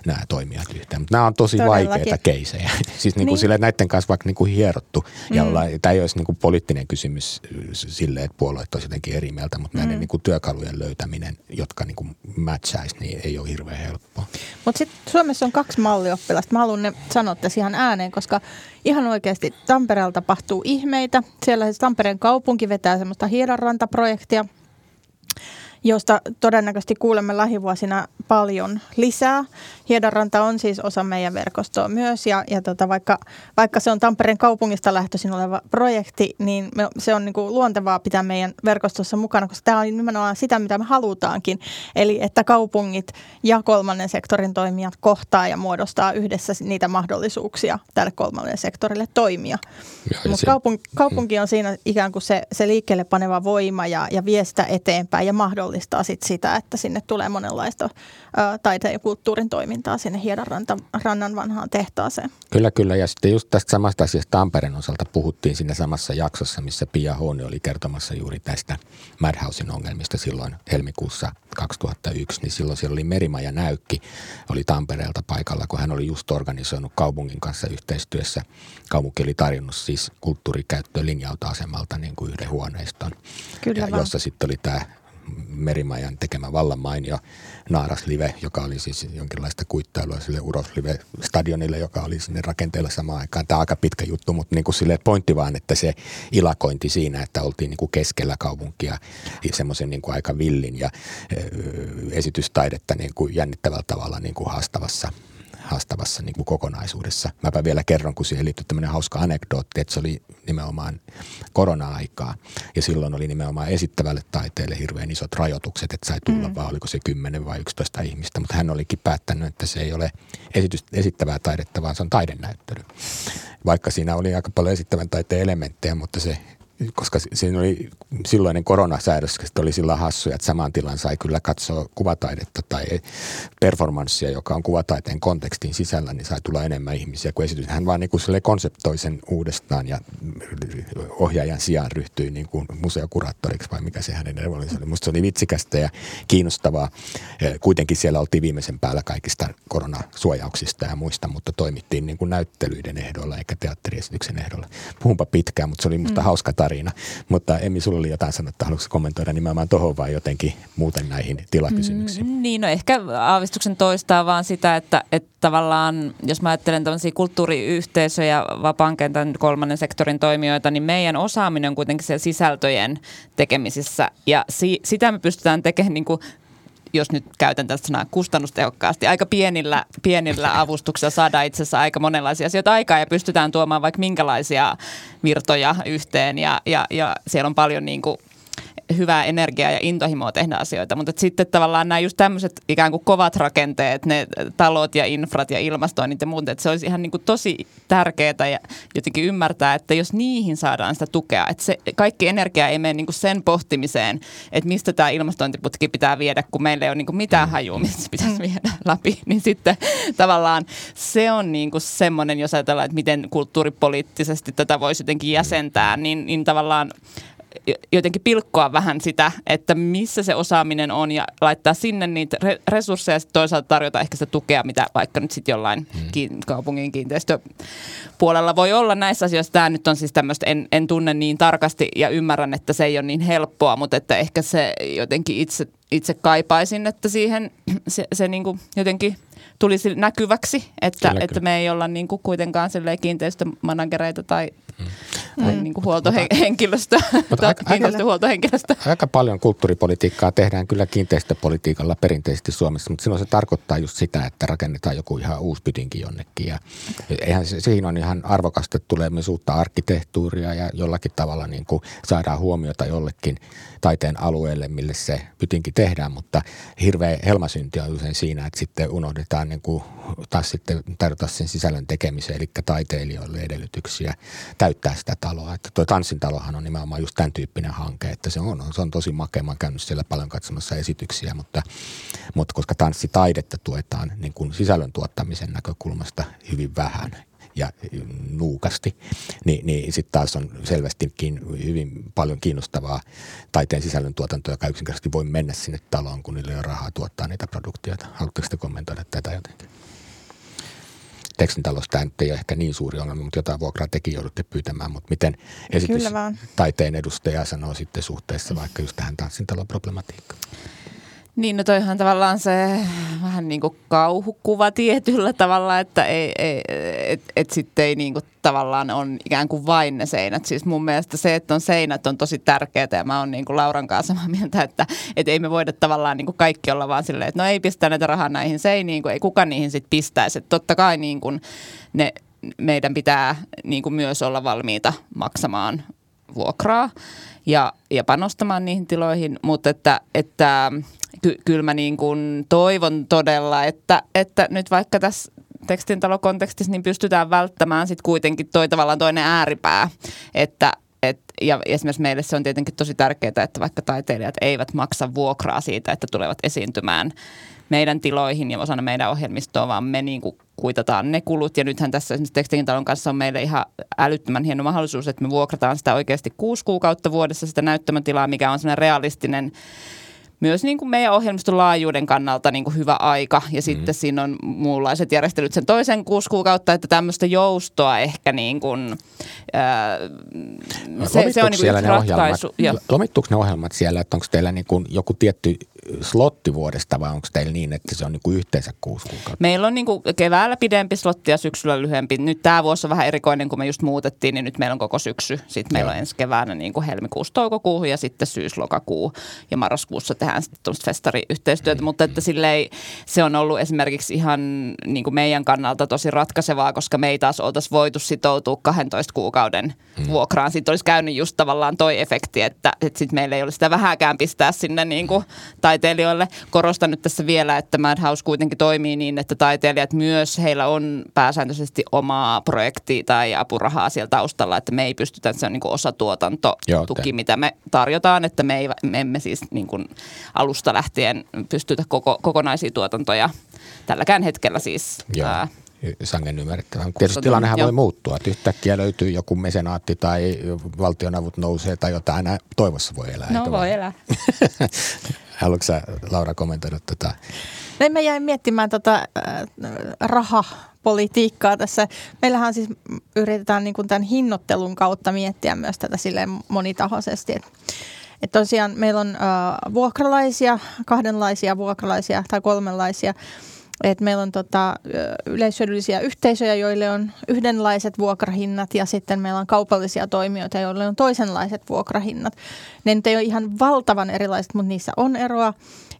nämä toimijat yhteen. Mutta nämä on tosi Todellakin. vaikeita keisejä. siis niin kuin niin. Sille, näiden kanssa vaikka niin kuin hierottu. Ja mm. olla, tämä ei olisi niin kuin poliittinen kysymys sille, että puolueet olisivat jotenkin eri mieltä, mutta mm. näiden niin kuin työkalujen löytäminen, jotka niin kuin matchaisi, niin ei ole hirveän helppoa. Mutta sitten Suomessa on kaksi mallioppilasta. Mä haluan ne sanoa tässä ihan ääneen, koska ihan oikeasti Tampereella tapahtuu ihmeitä. Siellä siis Tampereen kaupunki vetää semmoista hiedonrantaprojektia, josta todennäköisesti kuulemme lähivuosina paljon lisää. Hiedonranta on siis osa meidän verkostoa myös ja, ja tota, vaikka, vaikka se on Tampereen kaupungista lähtöisin oleva projekti, niin me, se on niin kuin luontevaa pitää meidän verkostossa mukana, koska tämä on nimenomaan sitä, mitä me halutaankin. Eli että kaupungit ja kolmannen sektorin toimijat kohtaa ja muodostaa yhdessä niitä mahdollisuuksia tälle kolmannelle sektorille toimia. Mutta kaupunki, kaupunki on siinä ikään kuin se, se liikkeelle paneva voima ja, ja viestä eteenpäin ja mahdollistaa sit sitä, että sinne tulee monenlaista ä, taiteen ja kulttuurin toimintaa sinne Hiedonrannan vanhaan tehtaaseen. Kyllä, kyllä. Ja sitten just tästä samasta asiasta Tampereen osalta puhuttiin siinä samassa jaksossa, missä Pia Hooni oli kertomassa juuri tästä Madhousen ongelmista silloin helmikuussa 2001. Niin silloin siellä oli Merimaja Näykki, oli Tampereelta paikalla, kun hän oli just organisoinut kaupungin kanssa yhteistyössä. Kaupunki oli tarjonnut siis kulttuurikäyttöön linja-autoasemalta niin kuin yhden huoneiston, Kyllä ja, jossa sitten oli tämä Merimajan tekemä vallan mainio Naaras Live, joka oli siis jonkinlaista kuittailua sille Uros Live-stadionille, joka oli sinne rakenteella samaan aikaan. Tämä on aika pitkä juttu, mutta niin kuin sille pointti vaan, että se ilakointi siinä, että oltiin niin kuin keskellä kaupunkia semmoisen niin kuin aika villin ja esitystaidetta niin kuin jännittävällä tavalla niin kuin haastavassa haastavassa niin kuin kokonaisuudessa. Mäpä vielä kerron, kun siihen liittyy tämmöinen hauska anekdootti, että se oli nimenomaan korona-aikaa. Ja silloin oli nimenomaan esittävälle taiteelle hirveän isot rajoitukset, että sai tulla mm. vaan, oliko se 10 vai 11 ihmistä. Mutta hän olikin päättänyt, että se ei ole esitys, esittävää taidetta, vaan se on taidenäyttely. Vaikka siinä oli aika paljon esittävän taiteen elementtejä, mutta se koska siinä oli silloinen koronasäädös, että oli sillä hassuja, että saman tilan sai kyllä katsoa kuvataidetta tai performanssia, joka on kuvataiteen kontekstin sisällä, niin sai tulla enemmän ihmisiä kuin esitys. Hän vaan niin kuin konseptoi sen uudestaan ja ohjaajan sijaan ryhtyi niin kuin museokuraattoriksi vai mikä se hänen oli. Musta se oli vitsikästä ja kiinnostavaa. Kuitenkin siellä oltiin viimeisen päällä kaikista koronasuojauksista ja muista, mutta toimittiin niin kuin näyttelyiden ehdolla eikä teatteriesityksen ehdolla. Puhunpa pitkään, mutta se oli musta mm. hauska tarina. Mutta Emmi, sulla oli jotain sanottaa. Haluatko kommentoida nimenomaan tuohon vai jotenkin muuten näihin tilakysymyksiin? Mm, niin, no ehkä aavistuksen toistaa vaan sitä, että, että tavallaan, jos mä ajattelen tämmöisiä kulttuuriyhteisöjä, vapaan kentän kolmannen sektorin toimijoita, niin meidän osaaminen on kuitenkin siellä sisältöjen tekemisissä. Ja si- sitä me pystytään tekemään niin kuin jos nyt käytän tästä sanaa kustannustehokkaasti, aika pienillä, pienillä avustuksilla saadaan itse asiassa aika monenlaisia asioita aikaa ja pystytään tuomaan vaikka minkälaisia virtoja yhteen. Ja, ja, ja siellä on paljon niin kuin hyvää energiaa ja intohimoa tehdä asioita, mutta sitten tavallaan nämä just tämmöiset ikään kuin kovat rakenteet, ne talot ja infrat ja ilmastoinnit ja muut, että se olisi ihan niin kuin tosi tärkeää ja jotenkin ymmärtää, että jos niihin saadaan sitä tukea, että se kaikki energia ei mene niin kuin sen pohtimiseen, että mistä tämä ilmastointiputki pitää viedä, kun meillä ei ole niin kuin mitään hajua, mistä se pitäisi viedä läpi, niin sitten tavallaan se on niin kuin semmoinen, jos ajatellaan, että miten kulttuuripoliittisesti tätä voisi jotenkin jäsentää, niin, niin tavallaan jotenkin pilkkoa vähän sitä, että missä se osaaminen on ja laittaa sinne niitä resursseja ja toisaalta tarjota ehkä sitä tukea, mitä vaikka nyt sitten jollain hmm. kiin, kaupungin kiinteistöpuolella voi olla näissä asioissa. Tämä nyt on siis tämmöistä, en, en tunne niin tarkasti ja ymmärrän, että se ei ole niin helppoa, mutta että ehkä se jotenkin itse, itse kaipaisin, että siihen se, se niin kuin jotenkin tulisi näkyväksi, että, kyllä, että me ei olla niin kuin kuitenkaan kiinteistömanagereita tai mm tai mm. niin kuin huoltohenkilöstö, mutta kiinteistöhuoltohenkilöstö. Aika, aika paljon kulttuuripolitiikkaa tehdään kyllä kiinteistöpolitiikalla perinteisesti Suomessa, mutta silloin se tarkoittaa just sitä, että rakennetaan joku ihan uusi pytinki jonnekin. Ja eihän se, siinä on ihan arvokasta, että tulee myös uutta arkkitehtuuria ja jollakin tavalla niin kuin saadaan huomiota jollekin taiteen alueelle, mille se pytinki tehdään, mutta hirveä helmasynti on usein siinä, että sitten unohdetaan niin kuin taas sitten tarjota sen sisällön tekemiseen, eli taiteilijoille edellytyksiä täyttää sitä taloa. Että tuo Tanssin talohan on nimenomaan just tämän tyyppinen hanke, että se on, se on tosi makea. Mä oon käynyt siellä paljon katsomassa esityksiä, mutta, mutta koska tanssitaidetta tuetaan niin kuin sisällön tuottamisen näkökulmasta hyvin vähän ja nuukasti, niin, niin sitten taas on selvästikin hyvin paljon kiinnostavaa taiteen sisällön tuotantoa, joka yksinkertaisesti voi mennä sinne taloon, kun niillä ei ole rahaa tuottaa niitä produktioita. Haluatteko te kommentoida tätä jotenkin? Tekstintalossa tämä nyt ei ole ehkä niin suuri ongelma, mutta jotain vuokraa tekin joudutte pyytämään. Mutta miten esitys taiteen edustaja sanoo sitten suhteessa vaikka just tähän tanssintalon problematiikkaan? Niin, no toihan tavallaan se vähän niin kuin kauhukuva tietyllä tavalla, että ei, ei, et, et sitten ei niin kuin tavallaan on ikään kuin vain ne seinät. Siis mun mielestä se, että on seinät on tosi tärkeää ja mä oon niin kuin Lauran kanssa samaa mieltä, että, että ei me voida tavallaan niin kuin kaikki olla vaan silleen, että no ei pistä näitä rahaa näihin seiniin, kun ei kuka niihin sitten pistäisi. Että totta kai niin kuin ne, meidän pitää niin kuin myös olla valmiita maksamaan vuokraa ja, ja panostamaan niihin tiloihin, mutta että, että ky- kyllä mä niin kuin toivon todella, että, että nyt vaikka tässä tekstintalokontekstissa niin pystytään välttämään sitten kuitenkin toi tavallaan toinen ääripää, että et, ja esimerkiksi meille se on tietenkin tosi tärkeää, että vaikka taiteilijat eivät maksa vuokraa siitä, että tulevat esiintymään meidän tiloihin ja osana meidän ohjelmistoa, vaan me niin kuin kuitataan ne kulut. Ja nythän tässä esimerkiksi Tekstintalon kanssa on meille ihan älyttömän hieno mahdollisuus, että me vuokrataan sitä oikeasti kuusi kuukautta vuodessa sitä näyttämötilaa, mikä on sellainen realistinen myös niin kuin meidän ohjelmiston laajuuden kannalta niin kuin hyvä aika. Ja mm. sitten siinä on muunlaiset järjestelyt sen toisen kuusi kuukautta, että tämmöistä joustoa ehkä niin kuin, ää, se, se on niin kuin ratkaisu. Lomittuuko ne ohjelmat siellä, että onko teillä niin kuin joku tietty slotti vuodesta vai onko teillä niin, että se on niin kuin yhteensä kuusi kuukautta? Meillä on niin kuin keväällä pidempi slotti ja syksyllä lyhyempi. Nyt tämä vuosi on vähän erikoinen, kun me just muutettiin, niin nyt meillä on koko syksy. Sitten meillä on ensi keväänä niin kuin helmikuusta toukokuuhun ja sitten syys-lokakuu ja marraskuussa tehdään tuommoista festariyhteistyötä. Mm. Mutta että silleen, se on ollut esimerkiksi ihan niin kuin meidän kannalta tosi ratkaisevaa, koska me ei taas oltaisi voitu sitoutua 12 kuukauden mm. vuokraan. Sitten olisi käynyt just tavallaan toi efekti, että, että sitten meillä ei ole sitä vähääkään pistää sinne niin kuin, taiteilijoille. Korostan nyt tässä vielä, että Madhouse kuitenkin toimii niin, että taiteilijat myös, heillä on pääsääntöisesti omaa projekti tai apurahaa siellä taustalla, että me ei pystytä, se on niin kuin osatuotantotuki, okay. mitä me tarjotaan, että me, ei, me emme siis niin kuin alusta lähtien pystytä koko, kokonaisia tuotantoja tälläkään hetkellä siis Joo. Ää, sangen ymmärrettävää. Tietysti tilannehan voi muuttua, että yhtäkkiä löytyy joku mesenaatti tai valtionavut nousee tai jotain. Aina toivossa voi elää. No voi elää. Haluatko sä, Laura kommentoida tätä? No, mä jäin miettimään tota, äh, rahapolitiikkaa tässä. Meillähän siis yritetään niin kuin tämän hinnoittelun kautta miettiä myös tätä silleen monitahoisesti. Et, et tosiaan meillä on äh, vuokralaisia, kahdenlaisia vuokralaisia tai kolmenlaisia – et meillä on tota, yleishyödyllisiä yhteisöjä, joille on yhdenlaiset vuokrahinnat ja sitten meillä on kaupallisia toimijoita, joille on toisenlaiset vuokrahinnat. Ne nyt ei ole ihan valtavan erilaiset, mutta niissä on eroa.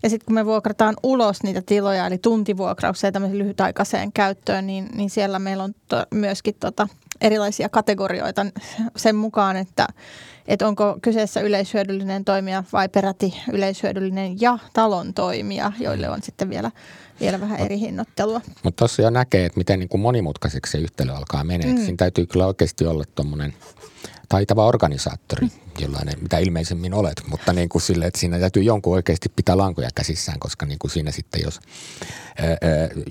Ja sitten kun me vuokrataan ulos niitä tiloja, eli tuntivuokrauksia tämmöiseen lyhytaikaiseen käyttöön, niin, niin siellä meillä on to, myöskin tota, erilaisia kategorioita sen mukaan, että, että onko kyseessä yleishyödyllinen toimija vai peräti yleishyödyllinen ja talon toimija, joille on sitten vielä – vielä vähän eri hinnoittelua. Mutta tuossa jo näkee, että miten niin kuin monimutkaiseksi se yhtälö alkaa menee. Mm. Siinä täytyy kyllä oikeasti olla tuommoinen taitava organisaattori, jollainen, mitä ilmeisemmin olet, mutta niin kuin sille, että siinä täytyy jonkun oikeasti pitää lankoja käsissään, koska niin kuin siinä sitten, jos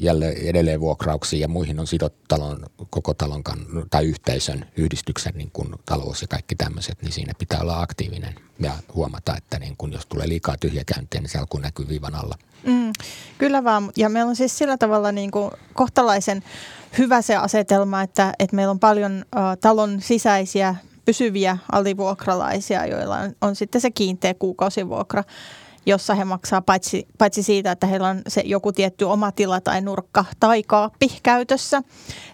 jälleen edelleen vuokrauksiin ja muihin on sidottu talon, koko talon tai yhteisön, yhdistyksen niin kuin talous ja kaikki tämmöiset, niin siinä pitää olla aktiivinen ja huomata, että niin kuin jos tulee liikaa tyhjäkäyntiä, niin se alku näkyy viivan alla. Mm, kyllä vaan, ja meillä on siis sillä tavalla niin kuin kohtalaisen hyvä se asetelma, että, että meillä on paljon uh, talon sisäisiä pysyviä alivuokralaisia, joilla on, on sitten se kiinteä kuukausivuokra, jossa he maksaa paitsi, paitsi siitä, että heillä on se joku tietty oma tila tai nurkka tai kaappi käytössä,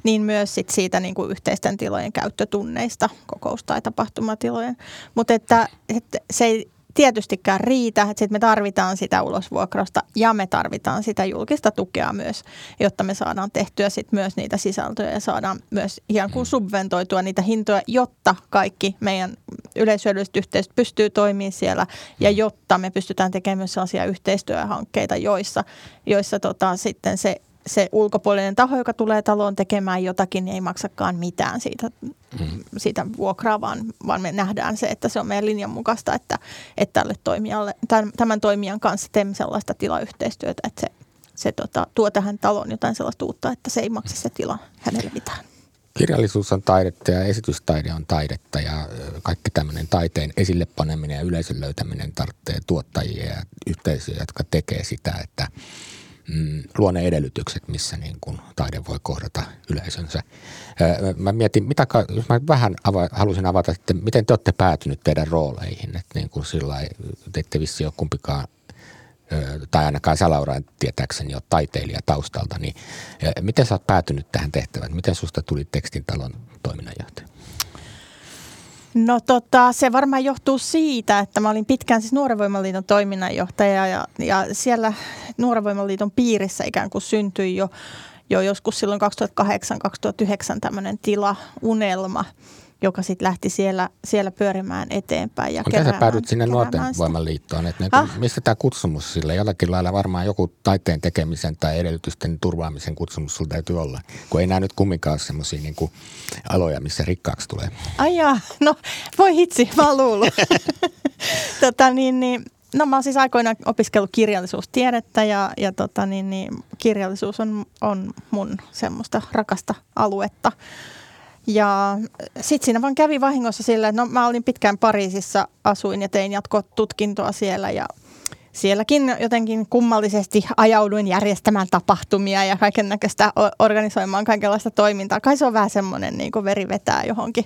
niin myös sit siitä niin kuin yhteisten tilojen käyttötunneista, kokous- tai tapahtumatilojen. Mutta että, että se ei tietystikään riitä, että sit me tarvitaan sitä ulosvuokrausta ja me tarvitaan sitä julkista tukea myös, jotta me saadaan tehtyä sit myös niitä sisältöjä ja saadaan myös ihan kuin subventoitua niitä hintoja, jotta kaikki meidän yleishyödylliset yhteisöt pystyy toimimaan siellä ja jotta me pystytään tekemään myös sellaisia yhteistyöhankkeita, joissa, joissa tota, sitten se se ulkopuolinen taho, joka tulee taloon tekemään jotakin, niin ei maksakaan mitään siitä, mm. siitä vuokraa, vaan, vaan me nähdään se, että se on meidän linjan mukaista, että, että tälle toimijalle, tämän, tämän toimijan kanssa teemme sellaista tilayhteistyötä, että se, se tota, tuo tähän taloon jotain sellaista uutta, että se ei maksa se tila hänelle mitään. Kirjallisuus on taidetta ja esitystaide on taidetta ja kaikki tämmöinen taiteen esille paneminen ja yleisön löytäminen tarvitsee tuottajia ja yhteisöjä, jotka tekee sitä, että – mm, luo ne edellytykset, missä niin kuin taide voi kohdata yleisönsä. Mä mietin, mitä, jos mä vähän ava, halusin avata että miten te olette päätynyt teidän rooleihin, että niin kuin sillä te ette vissi ole kumpikaan tai ainakaan sä Laura tietääkseni ole taiteilija taustalta, niin miten sä oot päätynyt tähän tehtävään? Miten susta tuli tekstin talon toiminnanjohtaja? No tota, se varmaan johtuu siitä, että mä olin pitkään siis Nuorenvoimaliiton toiminnanjohtaja ja, ja siellä Nuorenvoimaliiton piirissä ikään kuin syntyi jo, jo joskus silloin 2008-2009 tämmöinen tila, unelma – joka sitten lähti siellä, siellä pyörimään eteenpäin. Ja Miten sä päädyt sinne Nuorten voimaliittoon? Että ne, ah? Mistä tämä kutsumus sille? Jollakin lailla varmaan joku taiteen tekemisen tai edellytysten turvaamisen kutsumus sulla täytyy olla. Kun ei nämä nyt kumminkaan ole semmoisia niin aloja, missä rikkaaksi tulee. Ai jaa, no voi hitsi, mä tota, niin, niin, No mä oon siis aikoinaan opiskellut kirjallisuustiedettä ja, ja tota, niin, niin, kirjallisuus on, on mun semmoista rakasta aluetta. Ja sitten siinä vaan kävi vahingossa sillä, että no mä olin pitkään Pariisissa, asuin ja tein jatkotutkintoa siellä ja sielläkin jotenkin kummallisesti ajauduin järjestämään tapahtumia ja kaiken näköistä organisoimaan kaikenlaista toimintaa. Kai se on vähän semmoinen niin kuin veri vetää johonkin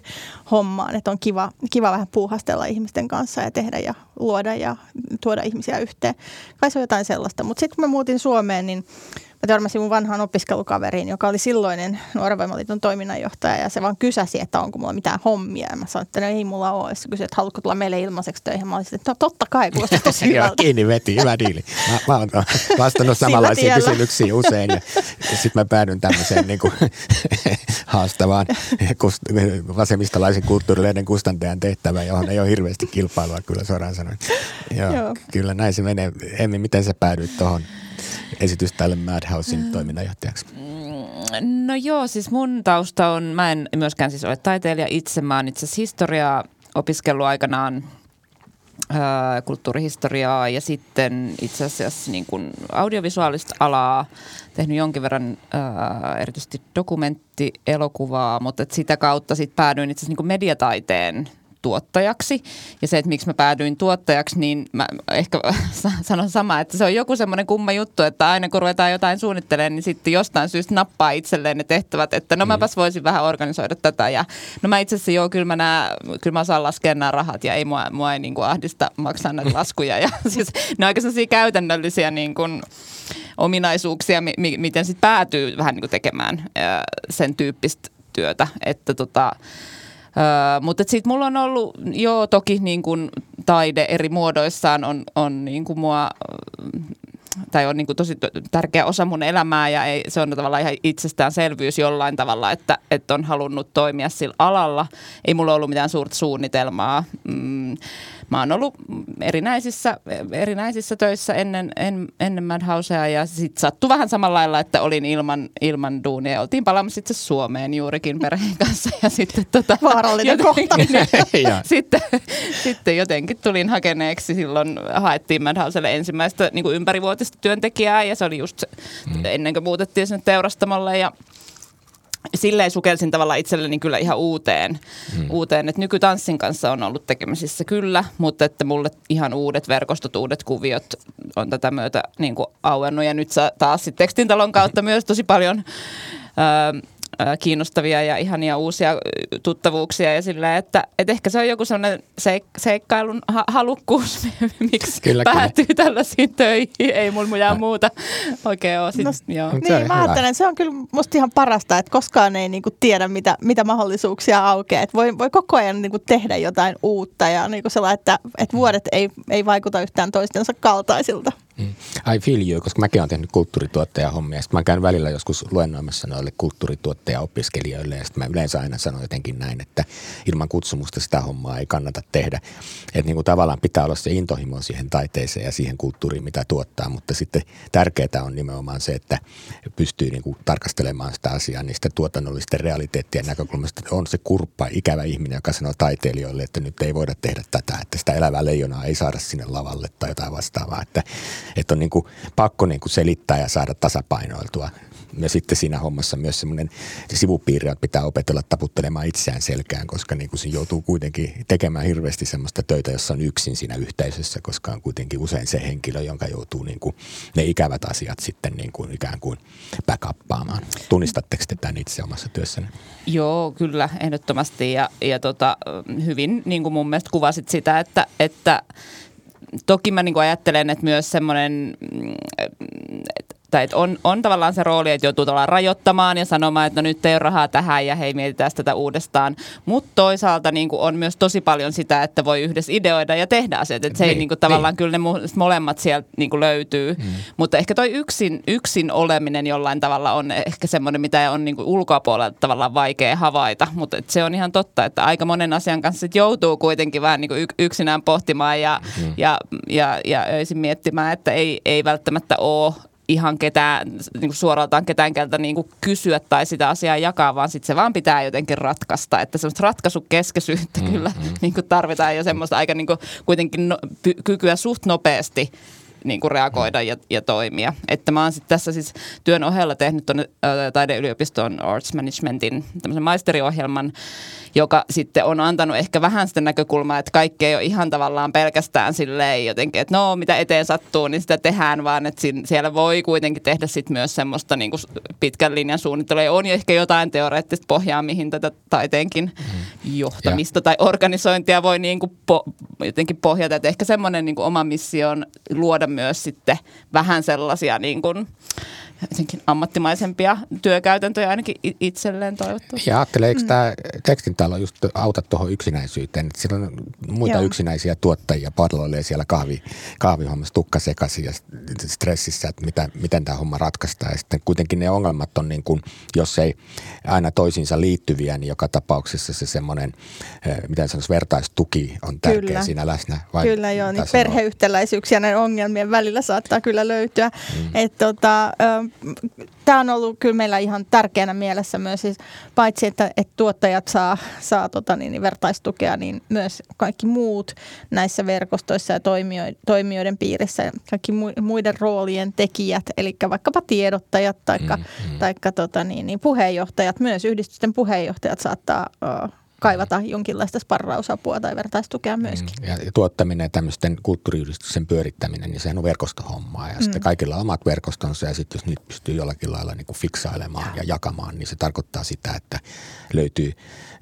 hommaan, että on kiva, kiva vähän puuhastella ihmisten kanssa ja tehdä ja luoda ja tuoda ihmisiä yhteen. Kai se on jotain sellaista. Mutta sitten kun mä muutin Suomeen, niin mä törmäsin mun vanhaan opiskelukaveriin, joka oli silloinen Nuorenvoimaliiton toiminnanjohtaja ja se vaan kysäsi, että onko mulla mitään hommia. Ja mä sanoin, että no ei mulla ole. Ja kysyi, että haluatko tulla meille ilmaiseksi töihin. Mä olisin, että no totta kai, kuulostaa tosi hyvältä. kiinni veti, hyvä diili. Mä, mä oon vastannut samanlaisia kysymyksiä usein ja sitten mä päädyin tämmöiseen niin kuin, haastavaan kust, vasemmistolaisen kulttuurilehden kustantajan tehtävään, johon ei ole hirveästi kilpailua kyllä suoraan sanoen. Joo, Joo. Kyllä näin se menee. Emmi, miten sä päädyit tuohon esitys tälle Madhousein mm. toiminnanjohtajaksi? No joo, siis mun tausta on, mä en myöskään siis ole taiteilija itse, mä oon itse asiassa historiaa opiskellut aikanaan ää, kulttuurihistoriaa ja sitten itse asiassa niin kuin audiovisuaalista alaa, tehnyt jonkin verran ää, erityisesti dokumenttielokuvaa, mutta sitä kautta sitten päädyin itse asiassa niin kuin mediataiteen tuottajaksi. Ja se, että miksi mä päädyin tuottajaksi, niin mä ehkä sanon sama, että se on joku semmoinen kumma juttu, että aina kun ruvetaan jotain suunnittelemaan, niin sitten jostain syystä nappaa itselleen ne tehtävät, että no mäpäs voisin vähän organisoida tätä. Ja no mä itse asiassa joo, kyllä mä, nää, kyllä mä osaan laskea nämä rahat ja ei mua, mua ei niin kuin ahdista maksaa näitä laskuja. Ja siis ne on aika sellaisia käytännöllisiä niin kuin, ominaisuuksia, mi- miten sitten päätyy vähän niin kuin tekemään sen tyyppistä työtä, että tota, Öö, mutta sitten mulla on ollut, joo toki niin kun taide eri muodoissaan on, on niin kuin mua tai on niin kuin tosi tärkeä osa mun elämää ja ei, se on tavallaan ihan itsestäänselvyys jollain tavalla, että, että on halunnut toimia sillä alalla. Ei mulla ollut mitään suurta suunnitelmaa. Mm, mä oon ollut erinäisissä, erinäisissä töissä ennen, en, ennen Madhousea ja sitten sattui vähän samalla lailla, että olin ilman, ilman duunia. Oltiin palaamassa itse Suomeen juurikin perheen kanssa ja sitten tota, Vaarallinen kohta. sitten, sitten jotenkin tulin hakeneeksi, silloin haettiin Madhouselle ensimmäistä niin kuin ympärivuotista työntekijää ja se oli just mm. ennen kuin muutettiin sinne teurastamolle ja silleen sukelsin tavallaan itselleni kyllä ihan uuteen, mm. uuteen. että nykytanssin kanssa on ollut tekemisissä kyllä, mutta että mulle ihan uudet verkostot, uudet kuviot on tätä myötä niin kuin auennut ja nyt taas sitten tekstintalon kautta myös tosi paljon öö, kiinnostavia ja ihania uusia tuttavuuksia ja sillä, että, että ehkä se on joku sellainen seik- seikkailun ha- halukkuus, miksi kyllä, päätyy kyllä. tällaisiin töihin. Ei mulla mitään muuta oikein ole. Sit, no, joo. Niin, mä ajattelen, se on kyllä musta ihan parasta, että koskaan ei niinku tiedä, mitä, mitä mahdollisuuksia aukeaa. Että voi, voi koko ajan niinku tehdä jotain uutta ja niinku sellainen, että, että vuodet ei, ei vaikuta yhtään toistensa kaltaisilta. Mm. I feel you, koska mäkin olen tehnyt kulttuurituottajahommia. Sitten mä käyn välillä joskus luennoimassa noille kulttuurituottajaopiskelijoille ja sitten mä yleensä aina sanon jotenkin näin, että ilman kutsumusta sitä hommaa ei kannata tehdä. Että niin kuin tavallaan pitää olla se intohimo siihen taiteeseen ja siihen kulttuuriin, mitä tuottaa, mutta sitten tärkeää on nimenomaan se, että pystyy niin kuin tarkastelemaan sitä asiaa niistä tuotannollisten realiteettien näkökulmasta. On se kurppa, ikävä ihminen, joka sanoo taiteilijoille, että nyt ei voida tehdä tätä, että sitä elävää leijonaa ei saada sinne lavalle tai jotain vastaavaa. Että että on niin kuin pakko niin kuin selittää ja saada tasapainoiltua. Ja sitten siinä hommassa myös semmoinen sivupiiri, että pitää opetella taputtelemaan itseään selkään, koska niin kuin se joutuu kuitenkin tekemään hirveästi semmoista töitä, jossa on yksin siinä yhteisössä, koska on kuitenkin usein se henkilö, jonka joutuu niin kuin ne ikävät asiat sitten niin kuin ikään kuin backuppaamaan. Tunnistatteko te tämän itse omassa työssänne? Joo, kyllä, ehdottomasti. Ja, ja tota, hyvin niin kuin mun mielestä kuvasit sitä, että, että toki mä niin ajattelen, että myös semmoinen, että on, on tavallaan se rooli, että joutuu tavallaan rajoittamaan ja sanomaan, että no nyt ei ole rahaa tähän ja hei mietitään tätä uudestaan. Mutta toisaalta niin kuin on myös tosi paljon sitä, että voi yhdessä ideoida ja tehdä asiat. Että se niin, ei niin kuin, tavallaan niin. kyllä ne molemmat sieltä niin kuin löytyy. Mm. Mutta ehkä toi yksin, yksin oleminen jollain tavalla on ehkä semmoinen, mitä on niin kuin ulkopuolelta tavallaan vaikea havaita. Mutta se on ihan totta, että aika monen asian kanssa joutuu kuitenkin vähän niin kuin yksinään pohtimaan ja, mm. ja, ja, ja öisin miettimään, että ei, ei välttämättä ole ihan ketään, niin kuin suoraltaan ketään keltä niin kuin kysyä tai sitä asiaa jakaa, vaan sitten se vaan pitää jotenkin ratkaista. Että semmoista ratkaisukeskeisyyttä mm, kyllä mm. Niin kuin tarvitaan ja semmoista aika niin kuin kuitenkin no, py, kykyä suht nopeasti niin kuin reagoida ja, ja toimia. Että mä oon sit tässä siis työn ohella tehnyt tuonne taideyliopiston Arts Managementin tämmöisen maisteriohjelman, joka sitten on antanut ehkä vähän sitä näkökulmaa, että kaikki ei ole ihan tavallaan pelkästään silleen jotenkin, että no mitä eteen sattuu, niin sitä tehdään, vaan että siellä voi kuitenkin tehdä sitten myös semmoista niin kuin pitkän linjan suunnittelua. On jo ehkä jotain teoreettista pohjaa, mihin tätä taiteenkin mm. johtamista ja. tai organisointia voi niin kuin po, jotenkin pohjata. Että ehkä semmoinen niin kuin oma missio on luoda myös sitten vähän sellaisia niin kuin, jotenkin ammattimaisempia työkäytäntöjä ainakin itselleen toivottavasti. Ja ajattelee, eikö mm. tämä tekstintalo just auta tuohon yksinäisyyteen? Että siellä on muita Joo. yksinäisiä tuottajia palloilee siellä kahvi, kahvihommassa tukka sekaisin ja stressissä, että mitä, miten tämä homma ratkaistaan. Ja sitten kuitenkin ne ongelmat on niin kuin, jos ei aina toisiinsa liittyviä, niin joka tapauksessa se semmoinen, eh, miten sanoisi, vertaistuki on tärkeä kyllä. siinä läsnä. Vai kyllä joo, niin perheyhtäläisyyksiä näiden ongelmien välillä saattaa kyllä löytyä. Mm. Että tota, tämä on ollut kyllä meillä ihan tärkeänä mielessä myös, siis paitsi että, että tuottajat saa, saa tota niin, niin vertaistukea, niin myös kaikki muut näissä verkostoissa ja toimijoiden piirissä, kaikki muiden roolien tekijät, eli vaikkapa tiedottajat tai mm, mm. taikka, tota niin, niin puheenjohtajat, myös yhdistysten puheenjohtajat saattaa kaivata jonkinlaista sparrausapua tai vertaistukea mm, myöskin. Ja, ja tuottaminen ja tämmöisten kulttuuriyhdistysten pyörittäminen, niin sehän on verkostohommaa. Ja mm. sitten kaikilla on omat verkostonsa ja sitten jos niitä pystyy jollakin lailla niin kuin fiksailemaan ja jakamaan, niin se tarkoittaa sitä, että löytyy,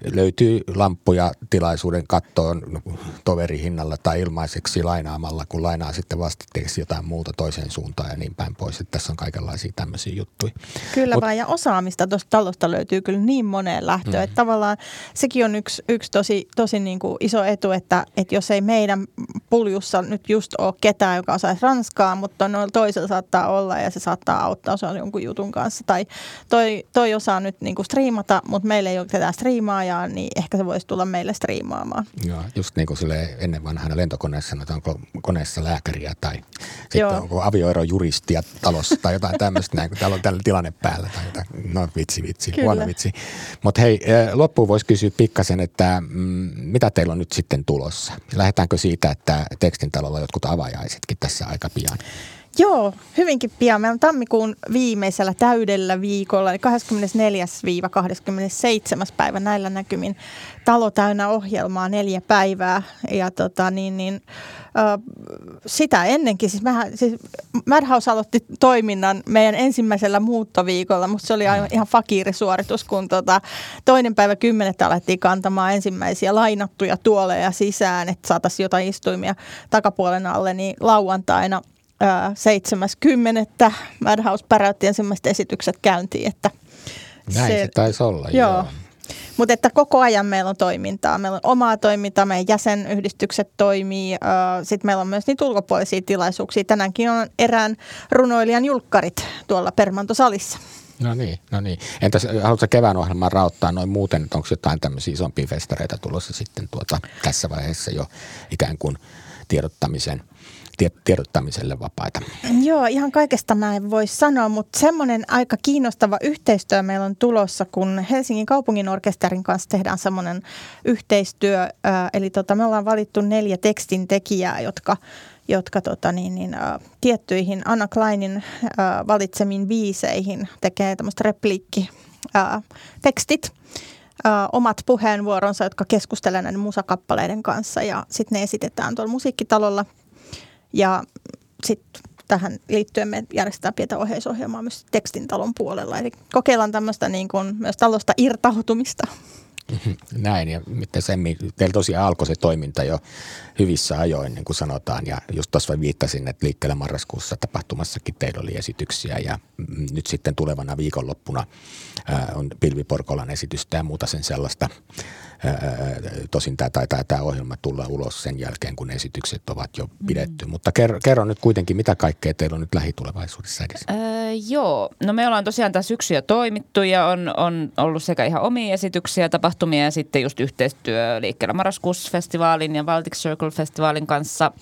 löytyy lamppuja tilaisuuden kattoon toverihinnalla tai ilmaiseksi lainaamalla, kun lainaa sitten vastikkeeksi jotain muuta toiseen suuntaan ja niin päin pois. Että tässä on kaikenlaisia tämmöisiä juttuja. Kyllä Mut, vaan ja osaamista tuosta talosta löytyy kyllä niin moneen lähtöön, mm. että tavallaan sekin on yksi, yksi tosi, tosi niin kuin iso etu, että, että jos ei meidän puljussa nyt just ole ketään, joka osaisi ranskaa, mutta noilla toisella saattaa olla ja se saattaa auttaa osua jonkun jutun kanssa. Tai toi, toi osaa nyt niin kuin striimata, mutta meillä ei ole ketään striimaajaa, niin ehkä se voisi tulla meille striimaamaan. Joo, just niin kuin sille ennen vanhana lentokoneessa, että onko koneessa lääkäriä tai sitten Joo. onko avioerojuristia talossa tai jotain tämmöistä, näin, kun täällä on tällä tilanne päällä. Tai jotain. No vitsi, vitsi, Kyllä. huono vitsi. Mutta hei, eh, loppuun voisi kysyä pikkasen, että mm, mitä teillä on nyt sitten tulossa? Lähdetäänkö siitä, että tekstintalolla jotkut avajaisetkin tässä aika pian? Joo, hyvinkin pian. Meillä on tammikuun viimeisellä täydellä viikolla, eli 24-27. päivä näillä näkymin talo täynnä ohjelmaa neljä päivää. Ja tota, niin, niin, äh, sitä ennenkin, siis, mehän, siis Madhouse aloitti toiminnan meidän ensimmäisellä muuttoviikolla. Musta se oli aivan ihan fakiirisuoritus, kun tota, toinen päivä kymmenettä alettiin kantamaan ensimmäisiä lainattuja tuoleja sisään, että saataisiin jotain istuimia takapuolen alle, niin lauantaina – 7.10. Madhouse päräytti ensimmäiset esitykset käyntiin. Että Näin se, se taisi olla, joo. joo. Mutta että koko ajan meillä on toimintaa. Meillä on omaa toimintaa, meidän jäsenyhdistykset toimii. Sitten meillä on myös niitä ulkopuolisia tilaisuuksia. Tänäänkin on erään runoilijan julkkarit tuolla Permantosalissa. No niin, no niin. Entäs haluatko kevään ohjelmaan rauttaa noin muuten, että onko jotain tämmöisiä isompia festareita tulossa sitten tuota, tässä vaiheessa jo ikään kuin tiedottamisen – tiedottamiselle vapaita? Joo, ihan kaikesta mä en voi sanoa, mutta semmoinen aika kiinnostava yhteistyö meillä on tulossa, kun Helsingin kaupungin orkesterin kanssa tehdään semmoinen yhteistyö. Eli tota, me ollaan valittu neljä tekstin tekijää, jotka jotka tota, niin, niin, ä, tiettyihin Anna Kleinin ä, valitsemiin biiseihin tekee tämmöistä repliikki ä, tekstit, ä, omat puheenvuoronsa, jotka keskustelevat näiden musakappaleiden kanssa ja sitten ne esitetään tuolla musiikkitalolla – ja sitten tähän liittyen me järjestetään pientä ohjeisohjelmaa myös tekstintalon puolella. Eli kokeillaan tämmöistä niin kuin myös talosta irtautumista. Näin, ja miten se, teillä tosiaan alkoi se toiminta jo hyvissä ajoin, niin kuin sanotaan, ja just tuossa viittasin, että liikkeelle marraskuussa tapahtumassakin teillä oli esityksiä, ja nyt sitten tulevana viikonloppuna on Pilviporkolan esitystä ja muuta sen sellaista. Tosin tämä taitaa tämä ohjelma tulla ulos sen jälkeen, kun esitykset ovat jo mm. pidetty. Mm. Mutta kerro, kerro nyt kuitenkin, mitä kaikkea teillä on nyt lähitulevaisuudessa edessä? Öö, joo, no me ollaan tosiaan tässä syksy jo toimittu ja on, on ollut sekä ihan omia esityksiä, tapahtumia ja sitten just yhteistyö liikkeellä Marraskuus-festivaalin ja Baltic Circle-festivaalin kanssa –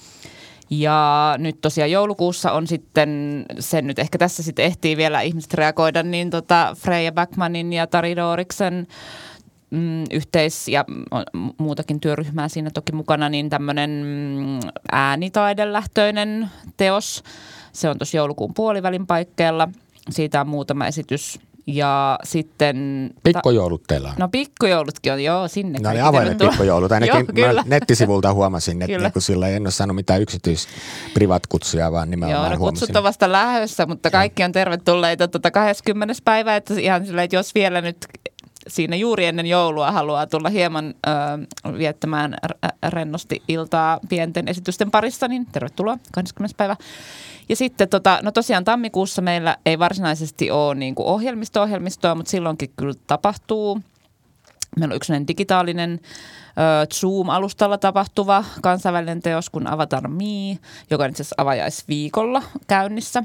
ja nyt tosiaan joulukuussa on sitten, sen nyt ehkä tässä sitten ehtii vielä ihmiset reagoida, niin tota Freja Backmanin ja Tari Doriksen mm, yhteis- ja muutakin työryhmää siinä toki mukana, niin tämmöinen mm, äänitaidelähtöinen teos. Se on tuossa joulukuun puolivälin paikkeella. Siitä on muutama esitys ja sitten... Pikkujoulut teillä on. No pikkujoulutkin on, joo, sinne. No oli avoimet pikkujoulut. Ainakin joo, mä nettisivulta huomasin, että niin sillä en ole saanut mitään yksityis kutsuja, vaan nimenomaan Joo, no kutsut on vasta lähdössä, mutta kaikki on tervetulleita tuota 20. päivä, että ihan sillä, että jos vielä nyt siinä juuri ennen joulua haluaa tulla hieman ö, viettämään rennosti iltaa pienten esitysten parissa, niin tervetuloa 20. päivä. Ja sitten tota, no tosiaan tammikuussa meillä ei varsinaisesti ole niin kuin ohjelmisto-ohjelmistoa, mutta silloinkin kyllä tapahtuu. Meillä on yksi digitaalinen Zoom-alustalla tapahtuva kansainvälinen teos kuin Avatar Me, joka on itse asiassa avajaisviikolla käynnissä.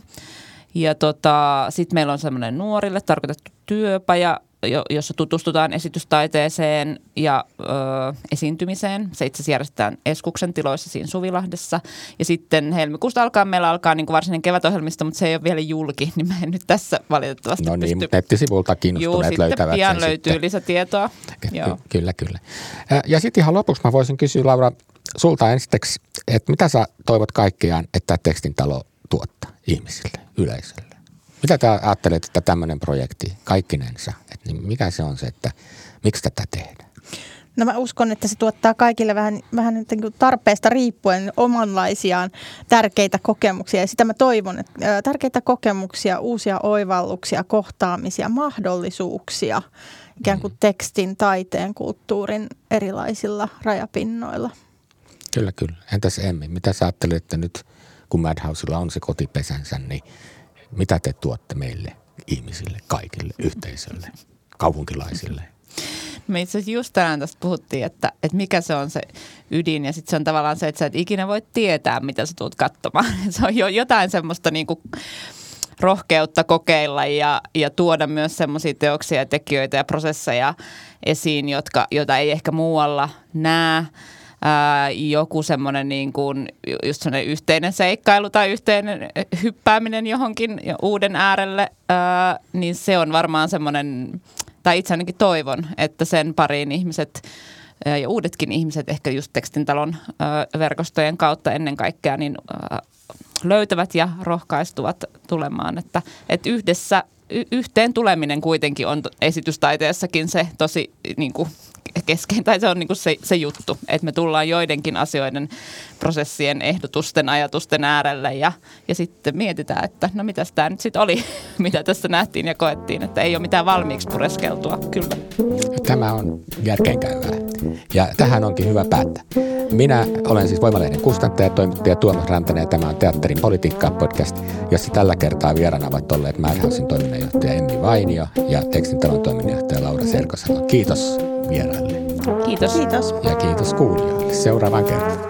Ja tota, sitten meillä on semmoinen nuorille tarkoitettu työpaja, jossa tutustutaan esitystaiteeseen ja ö, esiintymiseen. Se itse asiassa järjestetään Eskuksen tiloissa siinä Suvilahdessa. Ja sitten helmikuusta alkaa meillä alkaa niin kuin varsinainen kevätohjelmista, mutta se ei ole vielä julki, niin mä en nyt tässä valitettavasti No niin, pysty... nettisivulta kiinnostuneet Juu, löytävät pian löytyy sitten. lisätietoa. Ky- Joo. Kyllä, kyllä. Ja sitten ihan lopuksi mä voisin kysyä Laura sulta ensiksi, että mitä sä toivot kaikkiaan, että tekstin talo tuottaa ihmisille, yleisölle? Mitä te ajattelet, että tämmöinen projekti kaikkinensa, että niin mikä se on se, että miksi tätä tehdään? No mä uskon, että se tuottaa kaikille vähän, vähän niin tarpeesta riippuen omanlaisiaan tärkeitä kokemuksia. Ja sitä mä toivon, että tärkeitä kokemuksia, uusia oivalluksia, kohtaamisia, mahdollisuuksia ikään kuin mm. tekstin, taiteen, kulttuurin erilaisilla rajapinnoilla. Kyllä, kyllä. Entäs Emmi, mitä sä ajattelet, että nyt kun Madhousella on se kotipesänsä, niin mitä te tuotte meille ihmisille, kaikille, yhteisölle, kaupunkilaisille? Me itse asiassa just tänään tästä puhuttiin, että, että mikä se on se ydin ja sitten se on tavallaan se, että sä et ikinä voi tietää, mitä sä tulet katsomaan. Se on jo jotain semmoista niin kuin rohkeutta kokeilla ja, ja tuoda myös semmoisia teoksia ja tekijöitä ja prosesseja esiin, jotka, joita ei ehkä muualla näe ää, joku semmoinen niin kuin, just semmoinen yhteinen seikkailu tai yhteinen hyppääminen johonkin uuden äärelle, ää, niin se on varmaan semmoinen, tai itse ainakin toivon, että sen pariin ihmiset ja uudetkin ihmiset ehkä just tekstintalon verkostojen kautta ennen kaikkea niin löytävät ja rohkaistuvat tulemaan, että, että yhdessä yhteen tuleminen kuitenkin on esitystaiteessakin se tosi niin kuin, keskein, tai se on niin kuin se, se juttu, että me tullaan joidenkin asioiden, prosessien, ehdotusten, ajatusten äärelle ja, ja sitten mietitään, että no mitä tämä nyt sitten oli, mitä tässä nähtiin ja koettiin, että ei ole mitään valmiiksi pureskeltua, kyllä. Tämä on järkeenkäyvää ja tähän onkin hyvä päättää. Minä olen siis Voimalehden kustantaja, toimittaja Tuomas Rantanen ja tämä on Teatterin politiikkaa podcast, jossa tällä kertaa vieraana ovat olleet Madhousein toiminnanjohtaja Emmi Vainio ja Tekstintalon toiminnanjohtaja Laura Selkosalo. Kiitos vieraille. Kiitos. Kiitos. Ja kiitos kuulijoille. Seuraavaan kertaan.